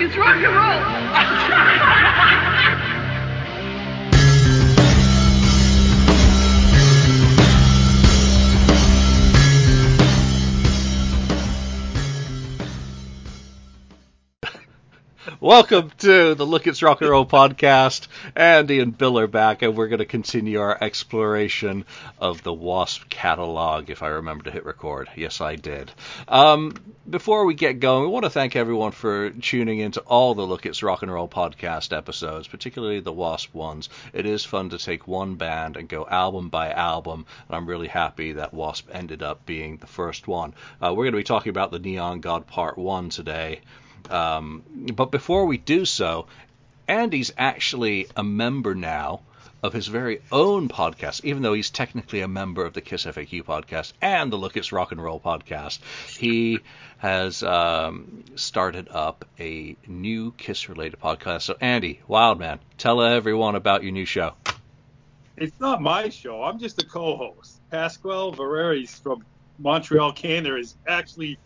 It's rock and roll. Welcome to the Look It's Rock and Roll podcast. Andy and Bill are back, and we're going to continue our exploration of the Wasp catalog. If I remember to hit record, yes, I did. Um, before we get going, we want to thank everyone for tuning into all the Look It's Rock and Roll podcast episodes, particularly the Wasp ones. It is fun to take one band and go album by album, and I'm really happy that Wasp ended up being the first one. Uh, we're going to be talking about the Neon God Part One today. Um, but before we do so, Andy's actually a member now of his very own podcast, even though he's technically a member of the Kiss FAQ podcast and the Look It's Rock and Roll podcast. He has um, started up a new Kiss related podcast. So, Andy, Wildman, tell everyone about your new show. It's not my show. I'm just a co-host. Pasquale Vareris from Montreal, Canada, is actually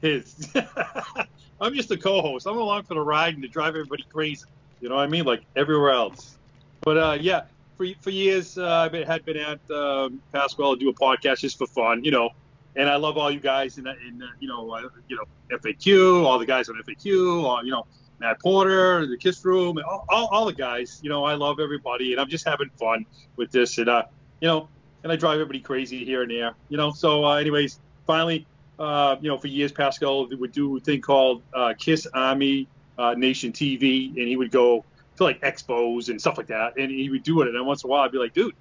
his. I'm just a co-host. I'm along for the ride and to drive everybody crazy. You know what I mean? Like everywhere else. But uh, yeah, for for years uh, I been, had been at um, Pasquale to do a podcast just for fun, you know. And I love all you guys in, in uh, you know uh, you know FAQ, all the guys on FAQ, all, you know Matt Porter, the Kiss Room, all, all, all the guys. You know I love everybody, and I'm just having fun with this, and uh, you know, and I drive everybody crazy here and there, you know. So uh, anyways, finally uh, you know, for years, Pascal would do a thing called uh, Kiss Army uh, Nation TV, and he would go to like expos and stuff like that, and he would do it. And then once in a while, I'd be like, dude,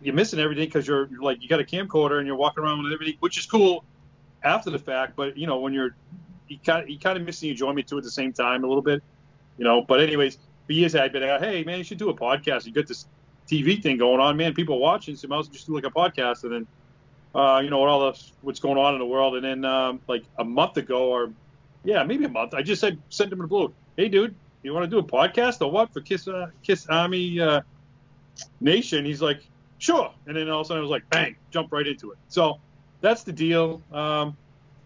you're missing everything because you're, you're like you got a camcorder and you're walking around with everything, which is cool after the fact. But you know, when you're you kind of you kind of missing enjoyment too at the same time a little bit, you know. But anyways, for years I'd been like, hey man, you should do a podcast. You got this TV thing going on, man. People watching, so you might as well just do like a podcast, and then uh, you know, what all the what's going on in the world. And then um, like a month ago, or yeah, maybe a month, I just said sent him a blue. Hey, dude, you want to do a podcast or what for Kiss uh, Kiss Army uh, Nation? He's like, sure. And then all of a sudden, I was like, bang, jump right into it. So that's the deal. Um,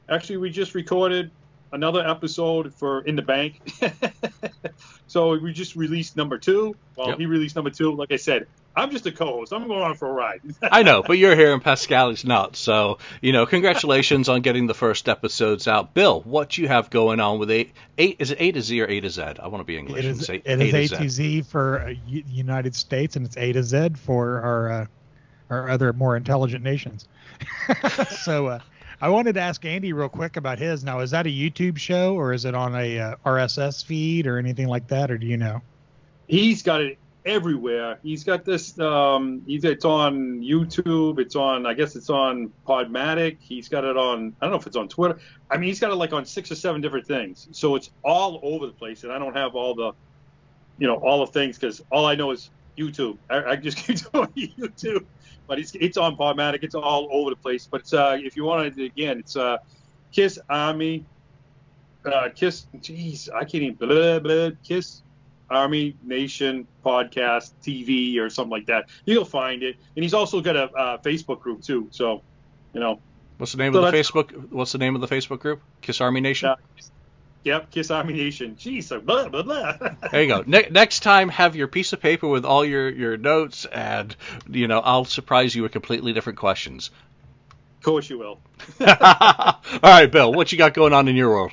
actually, we just recorded another episode for In the Bank. so we just released number two. Well, yep. he released number two. Like I said, I'm just a co-host. I'm going on for a ride. I know, but you're here and Pascal is not. So, you know, congratulations on getting the first episodes out. Bill, what you have going on with eight? Eight is it A to Z or A to Z? I want to be English. It is, say A to Z. It is A, to, to Z for uh, United States, and it's A to Z for our uh, our other more intelligent nations. so, uh, I wanted to ask Andy real quick about his. Now, is that a YouTube show or is it on a uh, RSS feed or anything like that, or do you know? He's got it everywhere. He's got this. Um, he's it's on YouTube. It's on. I guess it's on Podmatic. He's got it on. I don't know if it's on Twitter. I mean, he's got it like on six or seven different things. So it's all over the place, and I don't have all the, you know, all the things because all I know is YouTube. I, I just keep doing YouTube, but it's it's on Podmatic. It's all over the place. But it's, uh, if you want to, again, it's uh, Kiss Army. Uh, Kiss, jeez, I can't even blah blah. Kiss Army Nation podcast TV or something like that. You'll find it, and he's also got a uh, Facebook group too. So, you know. What's the name so of the Facebook? What's the name of the Facebook group? Kiss Army Nation. yep, Kiss Army Nation. Jeez, blah blah blah. there you go. Ne- next time, have your piece of paper with all your your notes, and you know I'll surprise you with completely different questions. Of course you will. all right, Bill. What you got going on in your world?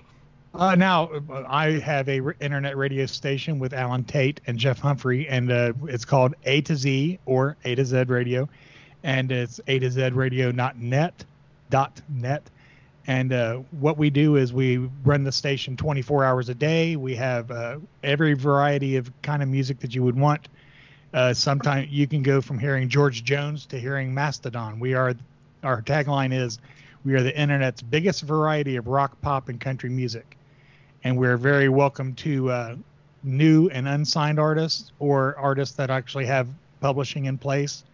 Uh, now I have a internet radio station with Alan Tate and Jeff Humphrey, and uh, it's called A to Z or A to Z Radio, and it's A to Z Radio not net dot net. And uh, what we do is we run the station 24 hours a day. We have uh, every variety of kind of music that you would want. Uh, sometimes you can go from hearing George Jones to hearing Mastodon. We are our tagline is we are the internet's biggest variety of rock, pop, and country music and we're very welcome to uh, new and unsigned artists or artists that actually have publishing in place.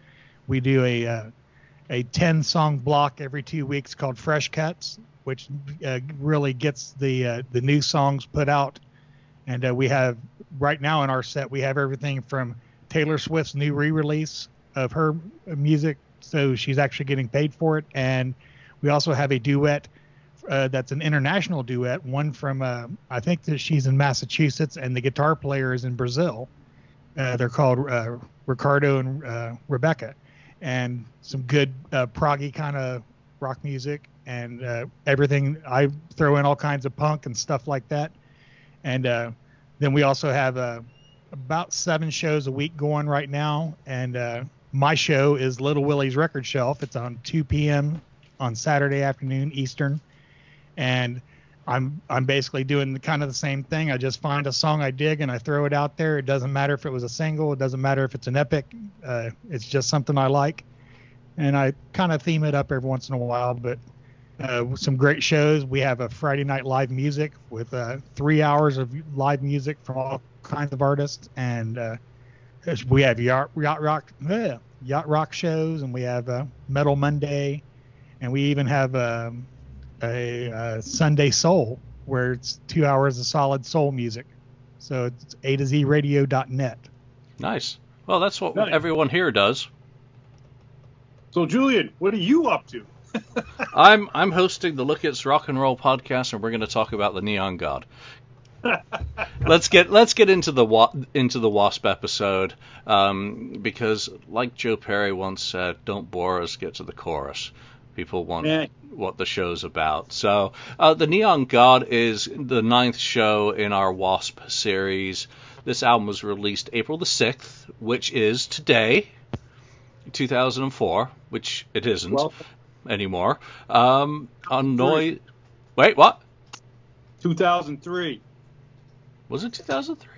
We do a uh, a 10 song block every two weeks called Fresh Cuts, which uh, really gets the uh, the new songs put out. And uh, we have right now in our set we have everything from Taylor Swift's new re-release of her music, so she's actually getting paid for it, and we also have a duet uh, that's an international duet. One from uh, I think that she's in Massachusetts, and the guitar player is in Brazil. Uh, they're called uh, Ricardo and uh, Rebecca, and some good uh, proggy kind of rock music and everything. I throw in all kinds of punk and stuff like that, and then we also have about seven shows a week going right now, and my show is Little Willie's Record Shelf. It's on 2 p.m. on Saturday afternoon Eastern, and I'm I'm basically doing the, kind of the same thing. I just find a song I dig and I throw it out there. It doesn't matter if it was a single. It doesn't matter if it's an epic. Uh, it's just something I like, and I kind of theme it up every once in a while. But uh, some great shows. We have a Friday night live music with uh, three hours of live music from all kinds of artists, and uh, we have yacht, yacht rock yacht rock shows, and we have uh, Metal Monday, and we even have um, a, a Sunday Soul where it's two hours of solid soul music. So it's a to z radio.net. Nice. Well, that's what Nice. everyone here does. So, Julian, what are you up to? I'm I'm hosting the Look It's Rock and Roll podcast, and we're going to talk about the Neon God. let's get let's get into the wa- into the Wasp episode um, because, like Joe Perry once said, "Don't bore us, get to the chorus." People want Yeah. what the show's about. So, uh, the Neon God is the ninth show in our Wasp series. This album was released April the sixth, which is today, 2004, which it isn't Well, anymore. Um, on noise. Wait, what? 2003. Was it 2003?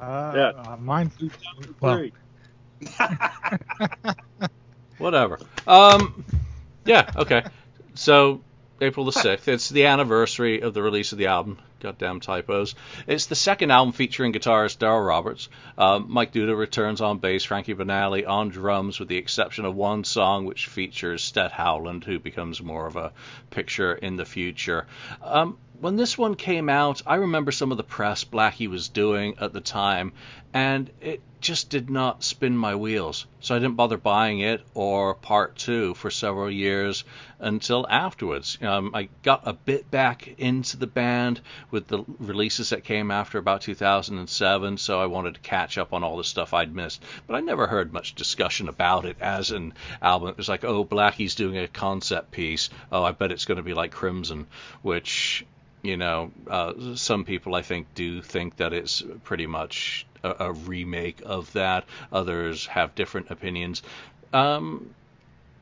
Uh, Yeah. uh, mine. 2003. Whatever. Um, yeah, okay. So April the sixth. It's the anniversary of the release of the album. Goddamn typos. It's the second album featuring guitarist Darrell Roberts. Um, Mike Duda returns on bass. Frankie Banali on drums, with the exception of one song which features Stet Howland, who becomes more of a picture in the future. Um, when this one came out, I remember some of the press Blackie was doing at the time, and it just did not spin my wheels. So I didn't bother buying it or part two for several years until afterwards. Um, I got a bit back into the band with the releases that came after about 2007, so I wanted to catch up on all the stuff I'd missed. But I never heard much discussion about it as an album. It was like, oh, Blackie's doing a concept piece. Oh, I bet it's going to be like Crimson, which you know, uh, some people I think do think that it's pretty much a, a remake of that. Others have different opinions. Um,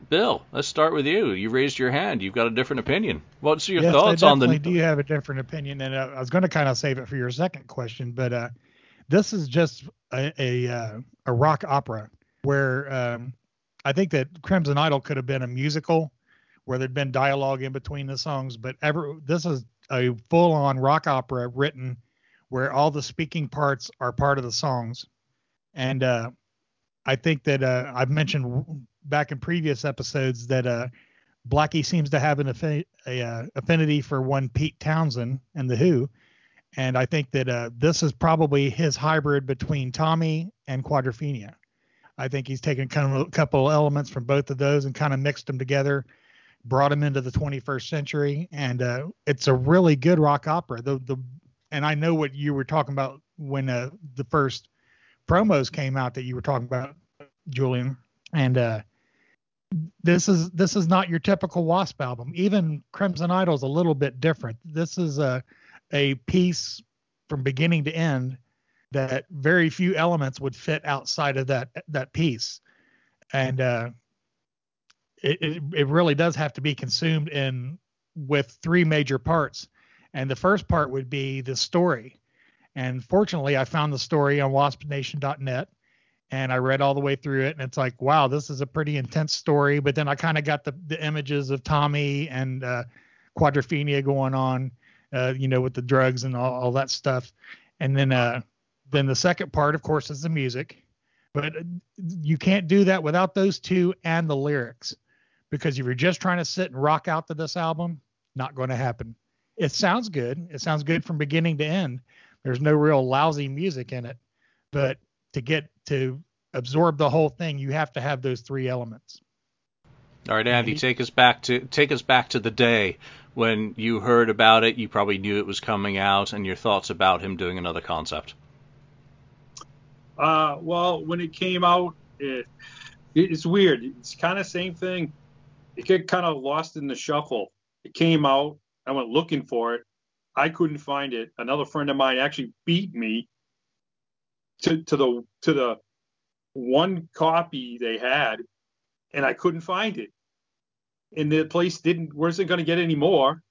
Bill, let's start with you. You raised your hand. You've got a different opinion. What's your yes, thoughts I on the? definitely do have a different opinion, and uh, I was going to kind of save it for your second question, but uh, this is just a a, uh, a rock opera where um, I think that Crimson Idol could have been a musical where there'd been dialogue in between the songs, but ever this is a full-on rock opera written where all the speaking parts are part of the songs, and uh, I think that uh, I've mentioned back in previous episodes that uh, Blackie seems to have an affi- a, uh, affinity for one Pete Townshend and the Who, and I think that uh, this is probably his hybrid between Tommy and Quadrophenia. I think he's taken kind of a couple elements from both of those and kind of mixed them together, brought him into the 21st century, and uh, it's a really good rock opera. The the and I know what you were talking about when uh, the first promos came out that you were talking about, Julian, and uh, this is this is not your typical Wasp album. Even Crimson Idol is a little bit different. This is a a piece from beginning to end that very few elements would fit outside of that that piece, and uh, it, it it really does have to be consumed in with three major parts. And the first part would be the story. And fortunately, I found the story on waspnation.net and I read all the way through it. And it's like, wow, this is a pretty intense story. But then I kind of got the, the images of Tommy and uh, Quadrophenia going on, uh, you know, with the drugs and all, all that stuff. And then, uh, then the second part, of course, is the music. But you can't do that without those two and the lyrics, because if you're just trying to sit and rock out to this album, not going to happen. It sounds good. It sounds good from beginning to end. There's no real lousy music in it, but to get to absorb the whole thing, you have to have those three elements. All right, Andy, take us back to take us back to the day when you heard about it, you probably knew it was coming out, and your thoughts about him doing another concept. Uh, well, when it came out, it, it's weird. It's kind of same thing. It get kind of lost in the shuffle. It came out. I went looking for it. I couldn't find it. Another friend of mine actually beat me to, to the to the one copy they had, and I couldn't find it. And the place didn't wasn't going to get any more.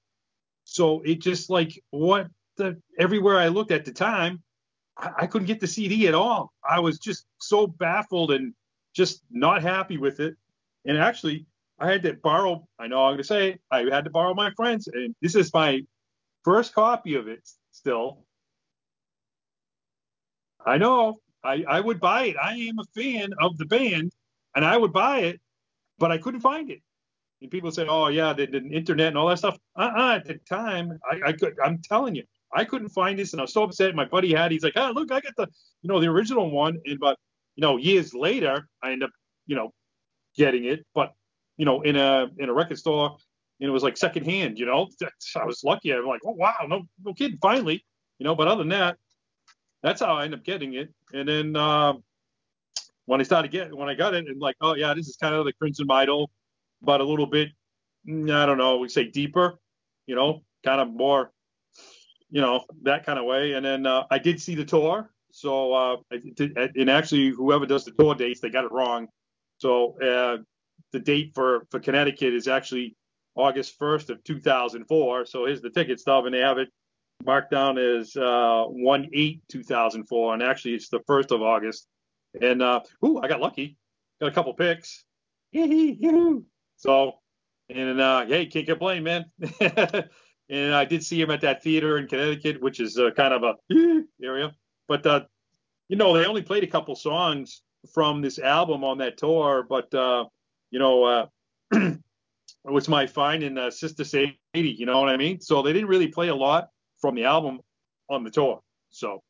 So it just like what the everywhere I looked at the time, I, I couldn't get the CD at all. I was just so baffled and just not happy with it. And actually, I had to borrow. I know I'm going to say I had to borrow my friends, and this is my first copy of it still. I know. I, I would buy it. I am a fan of the band, and I would buy it, but I couldn't find it. And people say, "Oh yeah, the, the internet and all that stuff." Uh-uh. At the time, I, I could. I'm telling you, I couldn't find this, and I was so upset. My buddy had. He's like, "Ah, look, I got the, you know, the original one." And but, you know, years later, I end up, you know, getting it, but, you know, in a in a record store, and it was like secondhand. You know, I was lucky. I'm like, "Oh wow, no, no kidding, finally." You know, but other than that, that's how I ended up getting it. And then um, when I started getting, when I got it, and like, oh yeah, this is kind of the Crimson Idol, but a little bit, mm, I don't know, we say deeper, you know, kind of more, you know, that kind of way. And then uh, I did see the tour, so uh, and actually, whoever does the tour dates, they got it wrong. So uh, the date for for Connecticut is actually August 1st of 2004. So here's the ticket stub, and they have it marked down as uh, 1 8 2004, and actually it's the 1st of August. And uh, ooh, I got lucky, got a couple picks. So, and uh, hey, can't complain, man. and I did see him at that theater in Connecticut, which is uh, kind of a area. But uh, you know, they only played a couple songs from this album on that tour. But uh, you know, uh, it was my find in uh, Sister Sadie. You know what I mean? So they didn't really play a lot from the album on the tour. So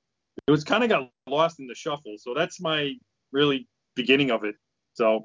it was kind of got lost in the shuffle. So that's my really beginning of it. So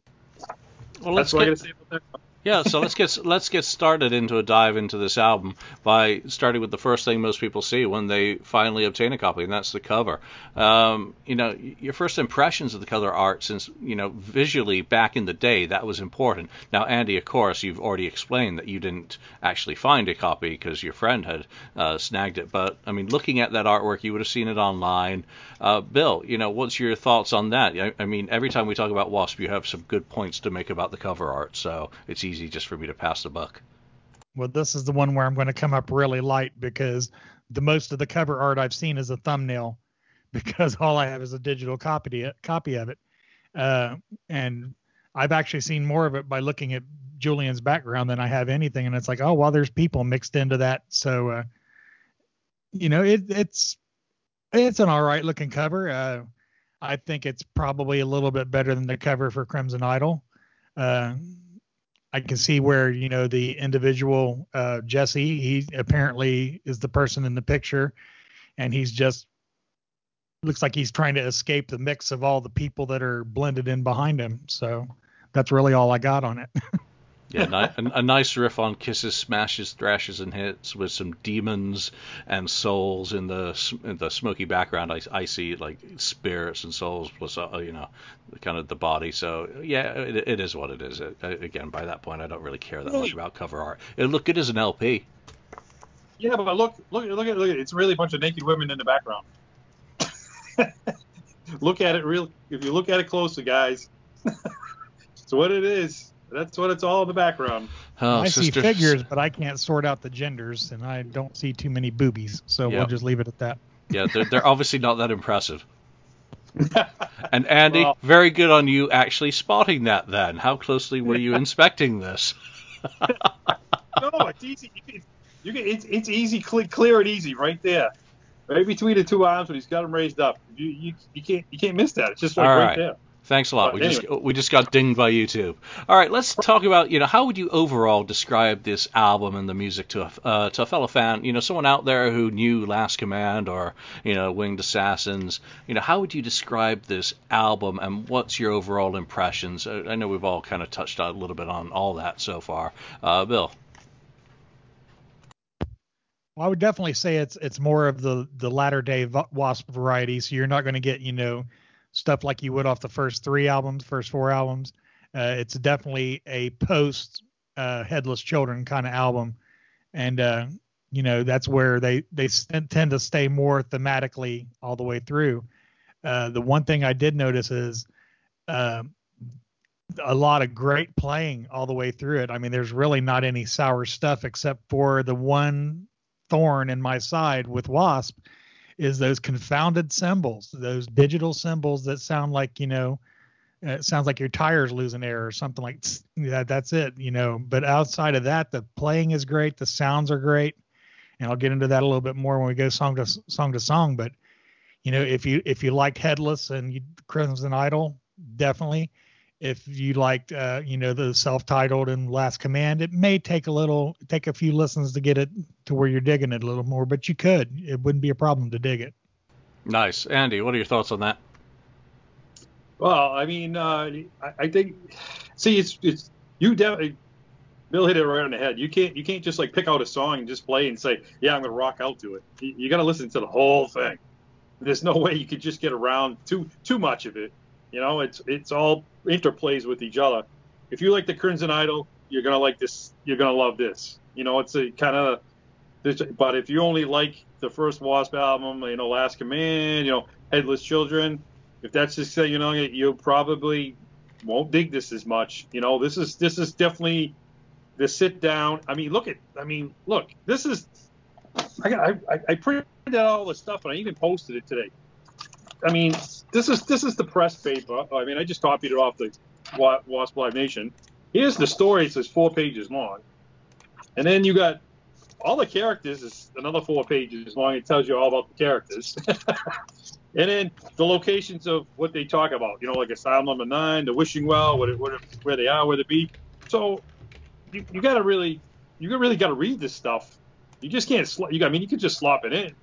Well, that's what I get, got to say about that. Yeah, so let's get let's get started into a dive into this album by starting with the first thing most people see when they finally obtain a copy, and that's the cover. Um, you know, your first impressions of the color art, since you know visually back in the day, that was important. Now, Andy, of course, you've already explained that you didn't actually find a copy because your friend had uh, snagged it. But I mean, looking at that artwork, you would have seen it online. Uh, Bill, you know, what's your thoughts on that? I, I mean, every time we talk about Wasp, you have some good points to make about the cover art, so it's just for me to pass the buck. Well, this is the one where I'm going to come up really light because the most of the cover art I've seen is a thumbnail because all I have is a digital copy copy of it. Uh, and I've actually seen more of it by looking at Julian's background than I have anything. And it's like, oh, well, there's people mixed into that. So, uh, you know, it, it's it's an all right looking cover. Uh, I think it's probably a little bit better than the cover for Crimson Idol. Uh, I can see where you know the individual uh, Jesse. He apparently is the person in the picture, and he's just looks like he's trying to escape the mix of all the people that are blended in behind him. So that's really all I got on it. Yeah, ni- a, a nice riff on Kiss's, smashes, thrashes, and hits with some demons and souls in the in the smoky background. I, I see like spirits and souls plus uh, you know kind of the body. So yeah, it, it is what it is. It, again, by that point, I don't really care that much about cover art. It look good as an LP. Yeah, but look, look, look at, look at it. It's really a bunch of naked women in the background. look at it real. If you look at it closely, guys, it's what it is. That's what it's all in the background. Oh, I see figures, but I can't sort out the genders, and I don't see too many boobies. So we'll just leave it at that. Yeah, they're, they're obviously not that impressive. And Andy, Well- very good on you actually spotting that. Then, how closely were you inspecting this? no, it's easy. You can, you can, it's it's easy, clear, clear and easy right there, right between the two arms when he's got them raised up. You you, you can't you can't miss that. It's just like All right, right. there. Thanks a lot. But We just we just got dinged by YouTube. All right, let's talk about you know how would you overall describe this album and the music to a uh, to a fellow fan, you know, someone out there who knew Last Command or you know Winged Assassins. You know, how would you describe this album and what's your overall impressions? Uh, I know we've all kind of touched on a little bit on all that so far. Uh, Bill. Well, I would definitely say it's it's more of the the latter day Wasp variety. So you're not going to get you know stuff like you would off the first three albums, first four albums. Uh, it's definitely a post uh, Headless Children kind of album, and uh, you know that's where they they tend to stay more thematically all the way through. Uh, the one thing I did notice is uh, a lot of great playing all the way through it. I mean, there's really not any sour stuff except for the one thorn in my side with Wasp is those confounded cymbals, those digital cymbals that sound like, you know, it sounds like your tires losing air or something like that. That's it, you know. But outside of that, the playing is great, the sounds are great, and I'll get into that a little bit more when we go song to song to song. But you know, if you if you like Headless and you, Crimson Idol, definitely if you liked uh, you know the self-titled and last command it may take a little take a few listens to get it to where you're digging it a little more but you could. It wouldn't be a problem to dig it. Nice. Andy what are your thoughts on that? Well i mean uh, I, I, think see it's it's you definitely bill hit it right on the head. You can't you can't just like pick out a song and just play and say yeah i'm gonna rock out to it. You, you gotta listen to the whole thing. There's no way you could just get around too too much of it you know, it's it's all interplays with each other. If you like the Crimson Idol, you're gonna like this. You're gonna love this. You know, it's a kind of. But if you only like the first Wasp album, you know, Last Command, you know, Headless Children, if that's just you know, you probably won't dig this as much. You know, this is this is definitely the sit down. I mean, look at. I mean, look. This is. I. I, I printed out all the stuff and I even posted it today. I mean, this is this is the press paper. I mean, I just copied it off the Wasp Live Nation. Here's the story. It says four pages long, and then you got all the characters is another four pages long. It tells you all about the characters, and then the locations of what they talk about. You know, like Asylum Number Nine, the Wishing Well, what, what, where they are, where they be. So you, you got to really, you really got to read this stuff. You just can't. Sl- you got. I mean, you could just slop it in,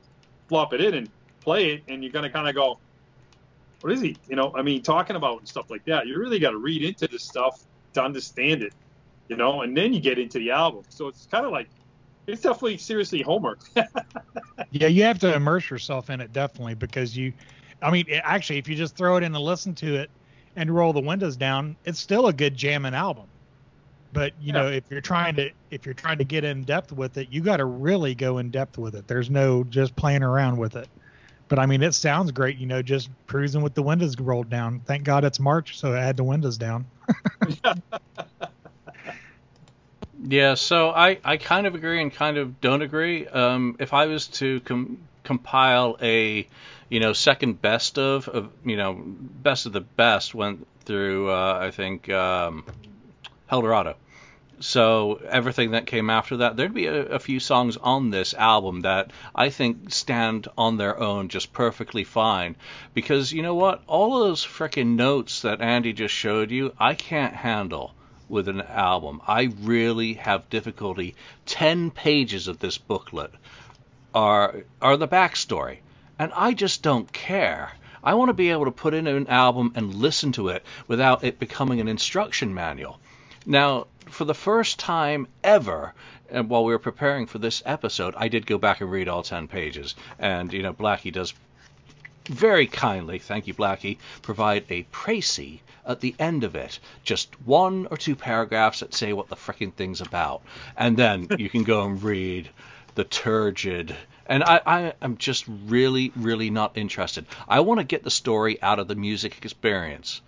flop it in, and play it, and you're gonna kind of go, what is he? You know, I mean, talking about and stuff like that. You really got to read into this stuff to understand it, you know, and then you get into the album. So it's kind of like it's definitely seriously homework. yeah, you have to immerse yourself in it definitely because you, I mean, actually, if you just throw it in and listen to it and roll the windows down, it's still a good jamming album. But you yeah. know, if you're trying to if you're trying to get in depth with it, you got to really go in depth with it. There's no just playing around with it. But I mean, it sounds great, you know, just cruising with the windows rolled down. Thank God it's March, so I had the windows down. yeah, so I, I kind of agree and kind of don't agree. Um, if I was to com- compile a, you know, second best of, of, you know, best of the best, went through, uh, I think, um, Helldorado. So everything that came after that, there'd be a, a, few songs on this album that I think stand on their own just perfectly fine. Because you know what? All of those frickin' notes that Andy just showed you, I can't handle with an album. I really have difficulty. Ten pages of this booklet are are the backstory, and I just don't care. I want to be able to put in an album and listen to it without it becoming an instruction manual. Now, for the first time ever, and while we were preparing for this episode, I did go back and read all 10 pages. And, you know, Blackie does very kindly, thank you, Blackie, provide a précis at the end of it. Just one or two paragraphs that say what the fricking thing's about. And then you can go and read the turgid. And I, I am just really, really not interested. I want to get the story out of the music experience.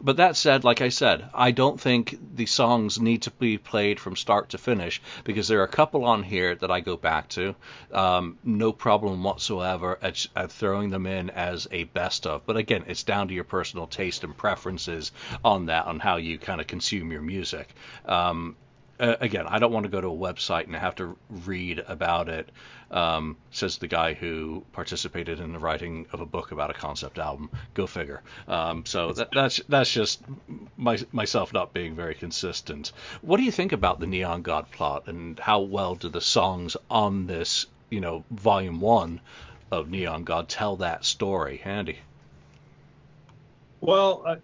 But that said, like I said, I don't think the songs need to be played from start to finish because there are a couple on here that I go back to. Um, no problem whatsoever at, at, throwing them in as a best of. But again, it's down to your personal taste and preferences on that, on how you kind of consume your music. Um, uh, again, I don't want to go to a website and have to read about it. Um, says the guy who participated in the writing of a book about a concept album. Go figure. Um, so that, that's that's just my, myself not being very consistent. What do you think about the Neon God plot and how well do the songs on this, you know, volume one of Neon God tell that story, Andy? Well,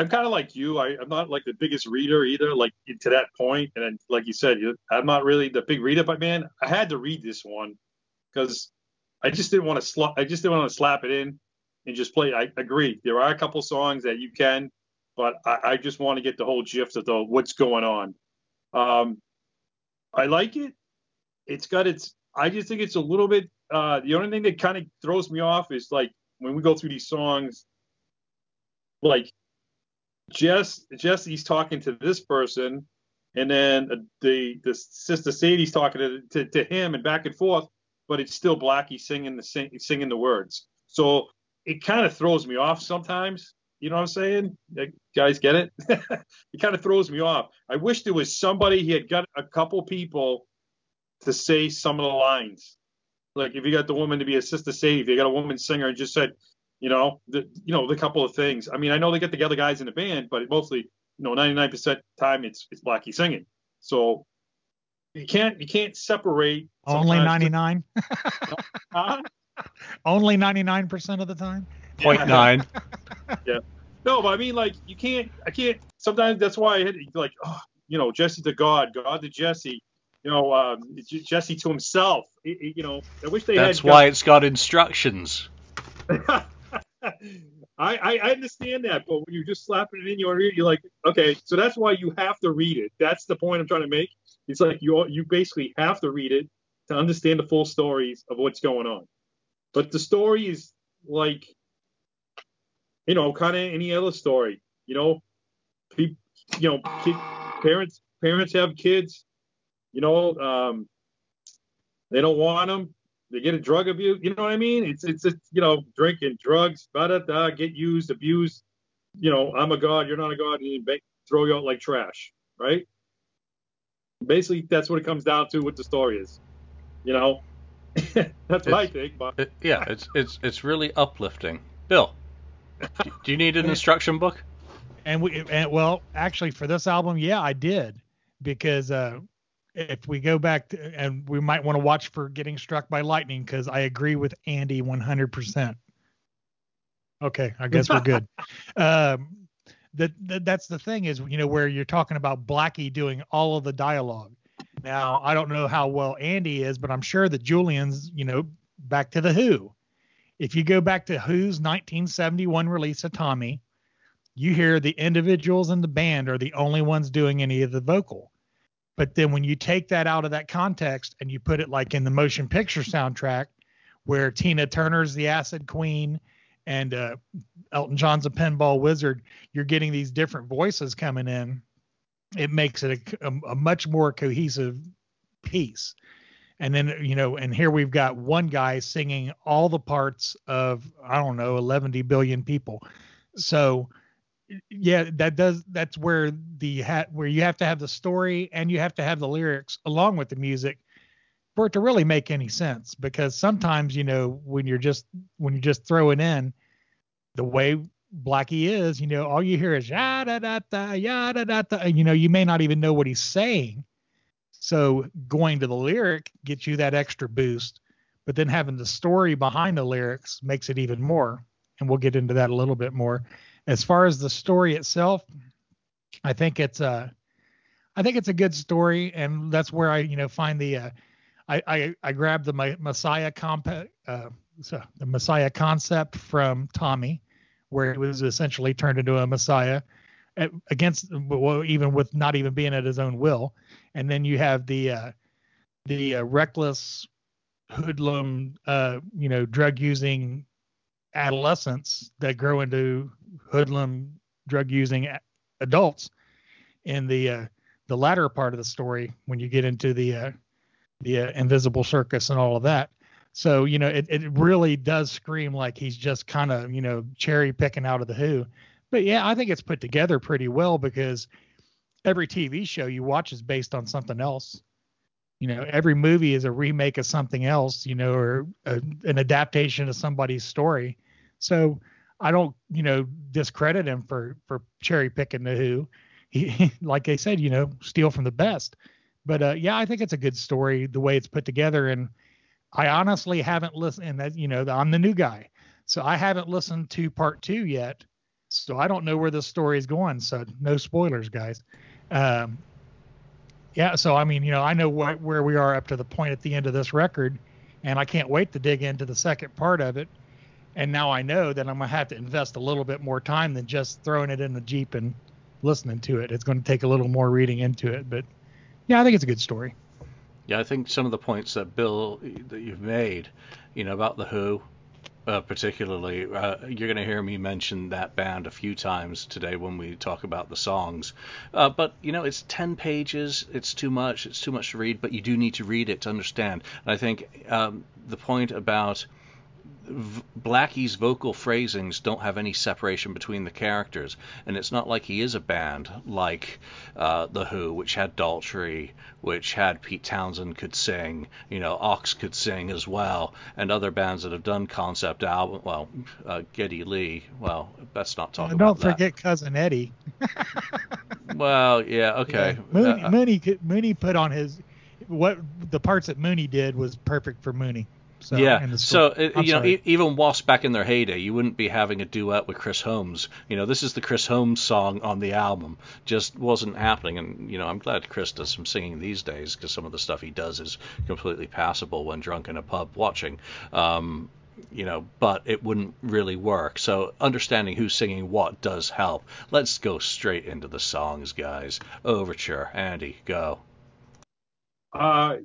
I'm kind of like you. I, I'm not like the biggest reader either, like to that point. And then, like you said, I'm not really the big reader, but man, I had to read this one because I just didn't want to slap. I just didn't want to slap it in and just play. I agree. There are a couple songs that you can, but I, I just want to get the whole gist of the what's going on. Um, I like it. It's got its. I just think it's a little bit. Uh, the only thing that kind of throws me off is like when we go through these songs, like Jess Jesse's talking to this person, and then uh, the the sister Sadie's talking to, to, to him, and back and forth, but it's still Blackie singing the sing, singing the words. So it kind of throws me off sometimes. You know what I'm saying? You guys get it? it kind of throws me off. I wish there was somebody he had got a couple people to say some of the lines. Like if you got the woman to be a sister Sadie, if you got a woman singer and just said, you know, the you know the couple of things. I mean, I know they get together guys in the band, but mostly, you know, 99% time it's it's Blackie singing. So you can't you can't separate. Only 99. huh? Only 99% of the time. Point nine. yeah. No, but I mean, like you can't. I can't. Sometimes that's why I hit like, oh, you know, Jesse to God, God to Jesse. You know, um, Jesse to himself. you know, I wish they That's had. That's why it's got instructions. I, I understand that, but when you're just slapping it in your ear, you're like, okay, so that's why you have to read it. That's the point I'm trying to make. It's like you you basically have to read it to understand the full stories of what's going on. But the story is like, you know, kind of any other story. You know, people, you know, kid, parents parents have kids. You know, um, they don't want them they get a drug abuse. You know what I mean? It's it's, it's you know drinking, drugs, da da da, get used, abused. You know, I'm a god, you're not a god, and they throw you out like trash, right? Basically, that's what it comes down to. What the story is, you know. that's what it's, I think. But it, yeah, it's it's it's really uplifting. Bill, do you need an instruction book? And we and well, actually, for this album, yeah, I did because uh, if we go back to, and we might want to watch for getting struck by lightning because I agree with Andy 100%. Okay, I guess we're good. um, that, that that's the thing is you know where you're talking about Blackie doing all of the dialogue. Now I don't know how well Andy is, but I'm sure that Julian's you know back to the Who. If you go back to Who's 1971 release of Tommy, you hear the individuals in the band are the only ones doing any of the vocal. But then when you take that out of that context and you put it like in the motion picture soundtrack, where Tina Turner's the Acid Queen and uh, Elton John's a pinball wizard, you're getting these different voices coming in. It makes it a, a, a much more cohesive piece. And then, you know, and here we've got one guy singing all the parts of, I don't know, 11 billion people. So yeah, that does. That's where the hat where you have to have the story and you have to have the lyrics along with the music for it to really make any sense. Because sometimes, you know, when you're just when you're just throwing in the way Blackie is, you know, all you hear is yada da da yada da da. You know, you may not even know what he's saying. So going to the lyric gets you that extra boost, but then having the story behind the lyrics makes it even more. And we'll get into that a little bit more as far as the story itself, I think it's a, I think it's a good story, and that's where I, you know, find the, uh, I, I, I grabbed the Messiah comp, uh, so the Messiah concept from Tommy, where he was essentially turned into a Messiah against, well, even with not even being at his own will, and then you have the, uh, the uh, reckless hoodlum, uh, you know, drug using adolescents that grow into hoodlum drug using adults in the uh, the latter part of the story when you get into the uh, the uh, invisible circus and all of that. So you know it it really does scream like he's just kind of you know cherry picking out of the Who. But yeah, I think it's put together pretty well because every TV show you watch is based on something else. You know, every movie is a remake of something else, you know, or a, an adaptation of somebody's story. So I don't, you know, discredit him for for cherry picking the Who. He, like I said, you know, steal from the best. But uh, yeah, I think it's a good story the way it's put together. And I honestly haven't listened. And that, you know, I'm the new guy, so I haven't listened to part two yet. So I don't know where this story is going. So no spoilers, guys. Um, yeah. So I mean, you know, I know wh- where we are up to the point at the end of this record, and I can't wait to dig into the second part of it. And now I know that I'm gonna have to invest a little bit more time than just throwing it in the jeep and listening to it. It's going to take a little more reading into it, but yeah, I think it's a good story. Yeah, I think some of the points that Bill that you've made, you know, about the Who, uh, particularly, uh, you're going to hear me mention that band a few times today when we talk about the songs. Uh, but you know, it's ten pages. It's too much. It's too much to read. But you do need to read it to understand. And I think um, the point about Blackie's vocal phrasings don't have any separation between the characters, and it's not like he is a band like uh, the Who, which had Daltrey, which had Pete Townshend could sing, you know, Ox could sing as well, and other bands that have done concept album. Well, uh, Geddy Lee. Well, let's not talk and Don't forget cousin Eddie. well, yeah, okay. Yeah, Moonie, uh, Moonie, Moonie put on his what the parts that Moonie did was perfect for Moonie. So, yeah. So it, you sorry. know, even whilst back in their heyday, you wouldn't be having a duet with Chris Holmes. You know, this is the Chris Holmes song on the album. Just wasn't happening, and you know, I'm glad Chris does some singing these days because some of the stuff he does is completely passable when drunk in a pub watching. Um, you know, but it wouldn't really work. So understanding who's singing what does help. Let's go straight into the songs, guys. Overture, Andy, go. Uh,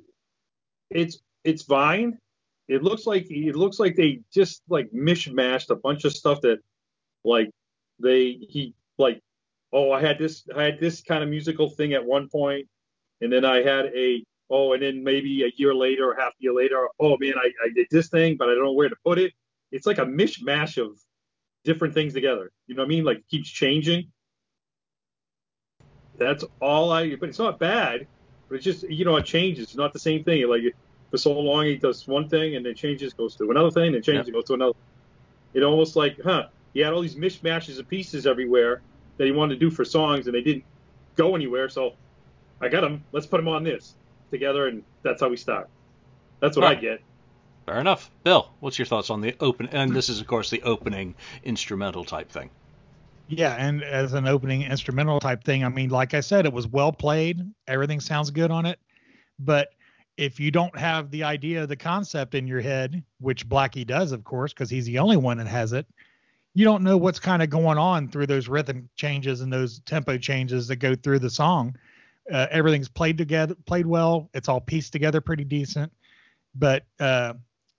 it's it's fine it looks like it looks like they just like mishmashed a bunch of stuff that like they he like oh I had this I had this kind of musical thing at one point and then I had a oh and then maybe a year later or half a year later oh man I, I did this thing but I don't know where to put it. It's like a mishmash of different things together. You know what I mean? Like keeps changing. That's all I but it's not bad but it's just you know it changes. It's not the same thing. Like for so long he does one thing and then changes, goes to another thing, and changes, yep. goes to another. It almost like, huh? He had all these mishmashes of pieces everywhere that he wanted to do for songs, and they didn't go anywhere. So I got them. Let's put them on this together, and that's how we start. That's what right. I get. Fair enough. Bill, what's your thoughts on the open? And this is, of course, the opening instrumental type thing. Yeah, and as an opening instrumental type thing, I mean, like I said, it was well played. Everything sounds good on it, but if you don't have the idea, the concept in your head, which Blackie does, of course, because he's the only one that has it, you don't know what's kind of going on through those rhythm changes and those tempo changes that go through the song. Uh, everything's played together, played well. It's all pieced together pretty decent. But uh,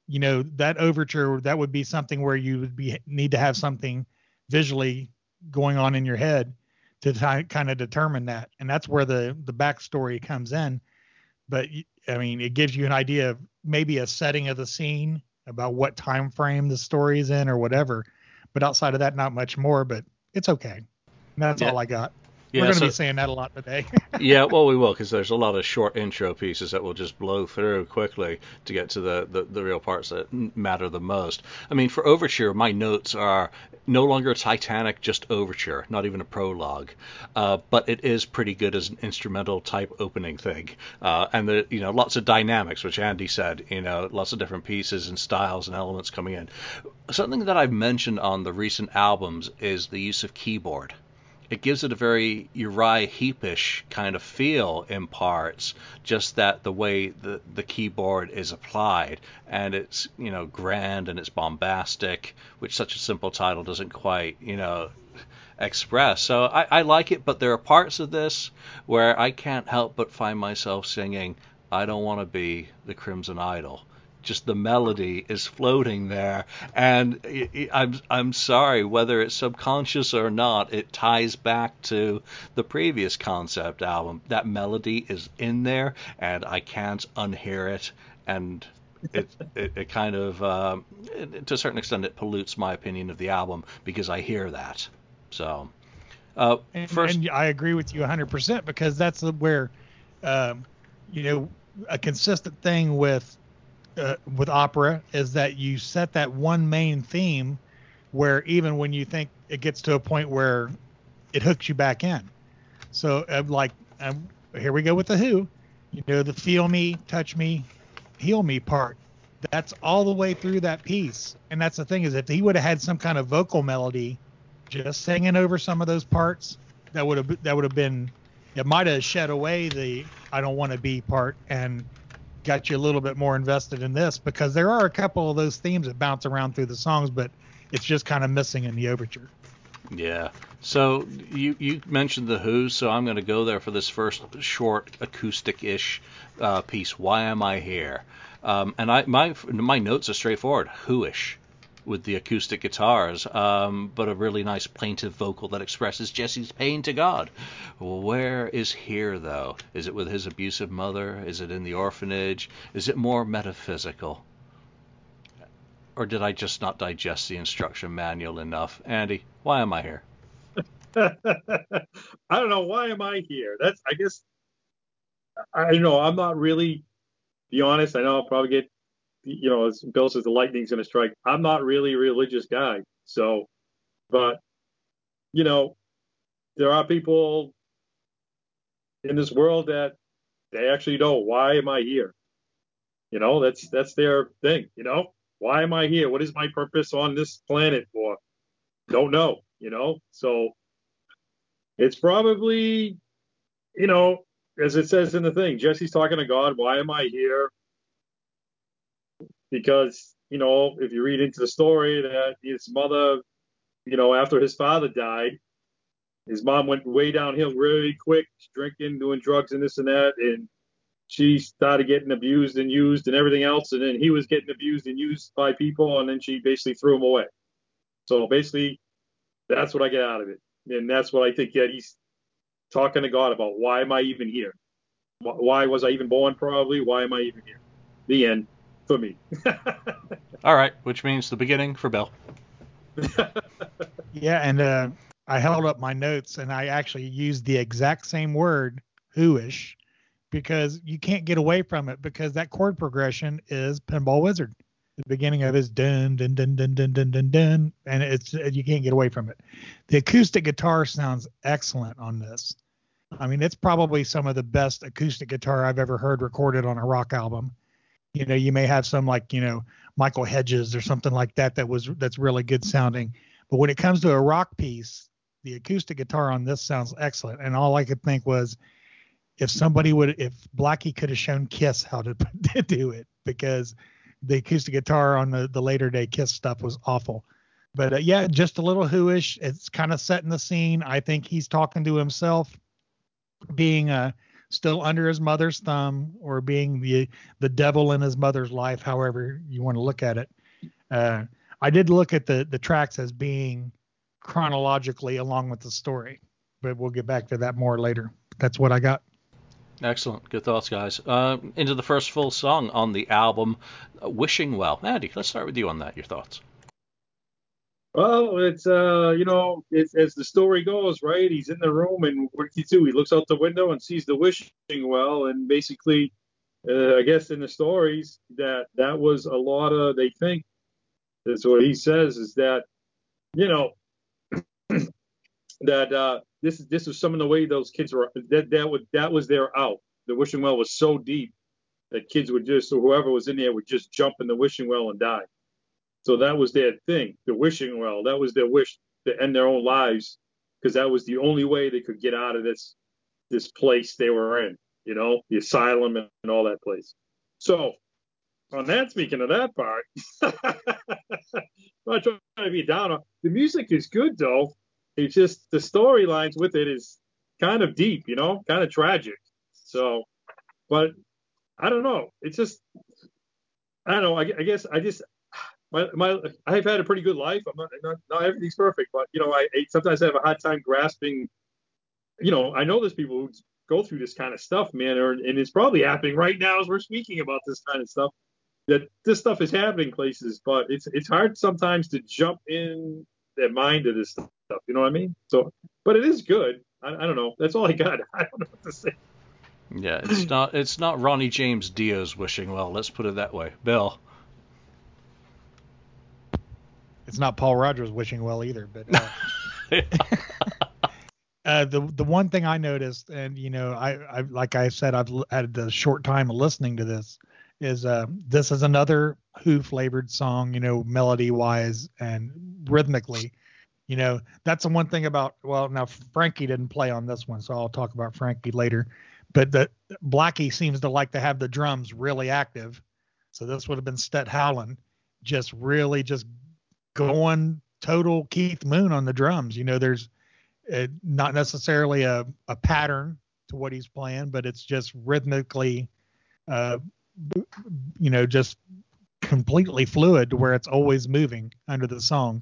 you know that overture, that would be something where you would be need to have something visually going on in your head to t- kind of determine that, and that's where the the backstory comes in. But I mean, it gives you an idea of maybe a setting of the scene about what time frame the story is in or whatever. But outside of that, not much more. But it's okay. that's yeah. all I got. Yeah, We're going to so, be saying that a lot today. yeah, well, we will because there's a lot of short intro pieces that will just blow through quickly to get to the, the, the real parts that matter the most. I mean, for Overture, my notes are no longer Titanic, just Overture, not even a prologue. Uh, but it is pretty good as an instrumental type opening thing. Uh, and, the, you know, lots of dynamics, which Andy said, you know, lots of different pieces and styles and elements coming in. Something that I've mentioned on the recent albums is the use of keyboard it gives it a very Uriah Heepish kind of feel in parts, just that the way the, the keyboard is applied. And it's, you know, grand and it's bombastic, which such a simple title doesn't quite, you know, express. So I, I like it, but there are parts of this where I can't help but find myself singing, I don't want to be the Crimson Idol just the melody is floating there, and I'm I'm sorry whether it's subconscious or not, it ties back to the previous concept album. That melody is in there, and I can't unhear it, and it, it, it kind of um, it, to a certain extent it pollutes my opinion of the album because I hear that. So uh, and, first, and I agree with you 100% because that's where um, you know a consistent thing with uh, with opera is that you set that one main theme where even when you think it gets to a point where it hooks you back in. So uh, like um, here we go with the Who, you know the feel me, touch me, heal me part. That's all the way through that piece. And that's the thing is if he would have had some kind of vocal melody just singing over some of those parts, that would have that would have been it might have shed away the I don't want to be part and got you a little bit more invested in this because there are a couple of those themes that bounce around through the songs, but it's just kind of missing in the overture. Yeah. So you you mentioned the Who, so I'm going to go there for this first short acoustic-ish uh, piece. Why am I here? Um, and I my my notes are straightforward. Who-ish with the acoustic guitars, um, but a really nice plaintive vocal that expresses Jesse's pain to God. Where is here, though? Is it with his abusive mother? Is it in the orphanage? Is it more metaphysical? Or did I just not digest the instruction manual enough? Andy, why am I here? I don't know. Why am I here? That's, I guess, I know I'm not really, be honest, I know I'll probably get you know, as Bill says, the lightning's going to strike. I'm not really a religious guy. So, but, you know, there are people in this world that they actually know why am I here? You know, that's that's their thing. You know, why am I here? What is my purpose on this planet for? Don't know. You know, so it's probably, you know, as it says in the thing, Jesse's talking to God. Why am I here? Because you know if you read into the story that his mother, you know, after his father died, his mom went way downhill really quick, drinking, doing drugs, and this and that, and she started getting abused and used and everything else, and then he was getting abused and used by people, and then she basically threw him away. So basically, that's what I get out of it, and that's what I think. Yeah, he's talking to God about why am I even here? Why was I even born? Probably. Why am I even here? The end for me. All right, which means the beginning for Bill. yeah, and uh, I held up my notes and I actually used the exact same word, whoish, because you can't get away from it because that chord progression is Pinball Wizard. The beginning of his dun dun dun dun dun dun dun dun, and it's you can't get away from it. The acoustic guitar sounds excellent on this. I mean, it's probably some of the best acoustic guitar I've ever heard recorded on a rock album you know you may have some like you know michael hedges or something like that that was that's really good sounding. But when it comes to a rock piece the acoustic guitar on this sounds excellent. And all i could think was if somebody would if blackie could have shown kiss how to, to do it because the acoustic guitar on the the later day kiss stuff was awful. But uh, yeah just a little whoish. It's kind of setting the scene. I think he's talking to himself being a still under his mother's thumb or being the the devil in his mother's life, however you want to look at it. Uh, I did look at the the tracks as being chronologically along with the story, but we'll get back to that more later. That's what I got. Excellent, good thoughts, guys. Uh, into the first full song on the album, "Wishing Well." Andy, let's start with you on that. Your thoughts? Well, it's uh, you know, it's as the story goes, right? He's in the room, and what does he do? He looks out the window and sees the wishing well, and basically, uh, I guess in the stories that that was a lot of they think. That's what he says is that, you know, that uh, this is this was some of the way those kids were that that would that was their out. The wishing well was so deep that kids would just or whoever was in there would just jump in the wishing well and die. So that was their thing, the wishing well. That was their wish to end their own lives because that was the only way they could get out of this this place they were in, you know, the asylum and all that place. So on that, speaking of that part, not trying to be down. The music is good though. It's just the storylines with it is kind of deep, you know, kind of tragic. So, but I don't know. It's just I don't know. I, I guess I just my, my I've had a pretty good life. I'm not, not, not everything's perfect, but you know, I, sometimes I have a hard time grasping. You know, I know there's people who go through this kind of stuff, man, or, and it's probably happening right now as we're speaking about this kind of stuff. That this stuff is happening places, but it's it's hard sometimes to jump in their mind to this stuff. You know what I mean? So, but it is good. I, I don't know. That's all I got. I don't know what to say. Yeah, it's not it's not Ronnie James Dio's wishing well. Let's put it that way. Bill. It's not Paul Rodgers wishing well either, but uh, uh, the the one thing I noticed, and you know, I, I like I said, I've had the short time of listening to this, is uh, this is another Who flavored song, you know, melody wise and rhythmically, You know, that's the one thing about well, now Frankie didn't play on this one, so I'll talk about Frankie later. But the Blackie seems to like to have the drums really active. So this would have been Stet Howland, just really just going total Keith Moon on the drums. You know, there's uh, not necessarily a, a pattern to what he's playing, but it's just rhythmically, uh, you know, just completely fluid to where it's always moving under the song.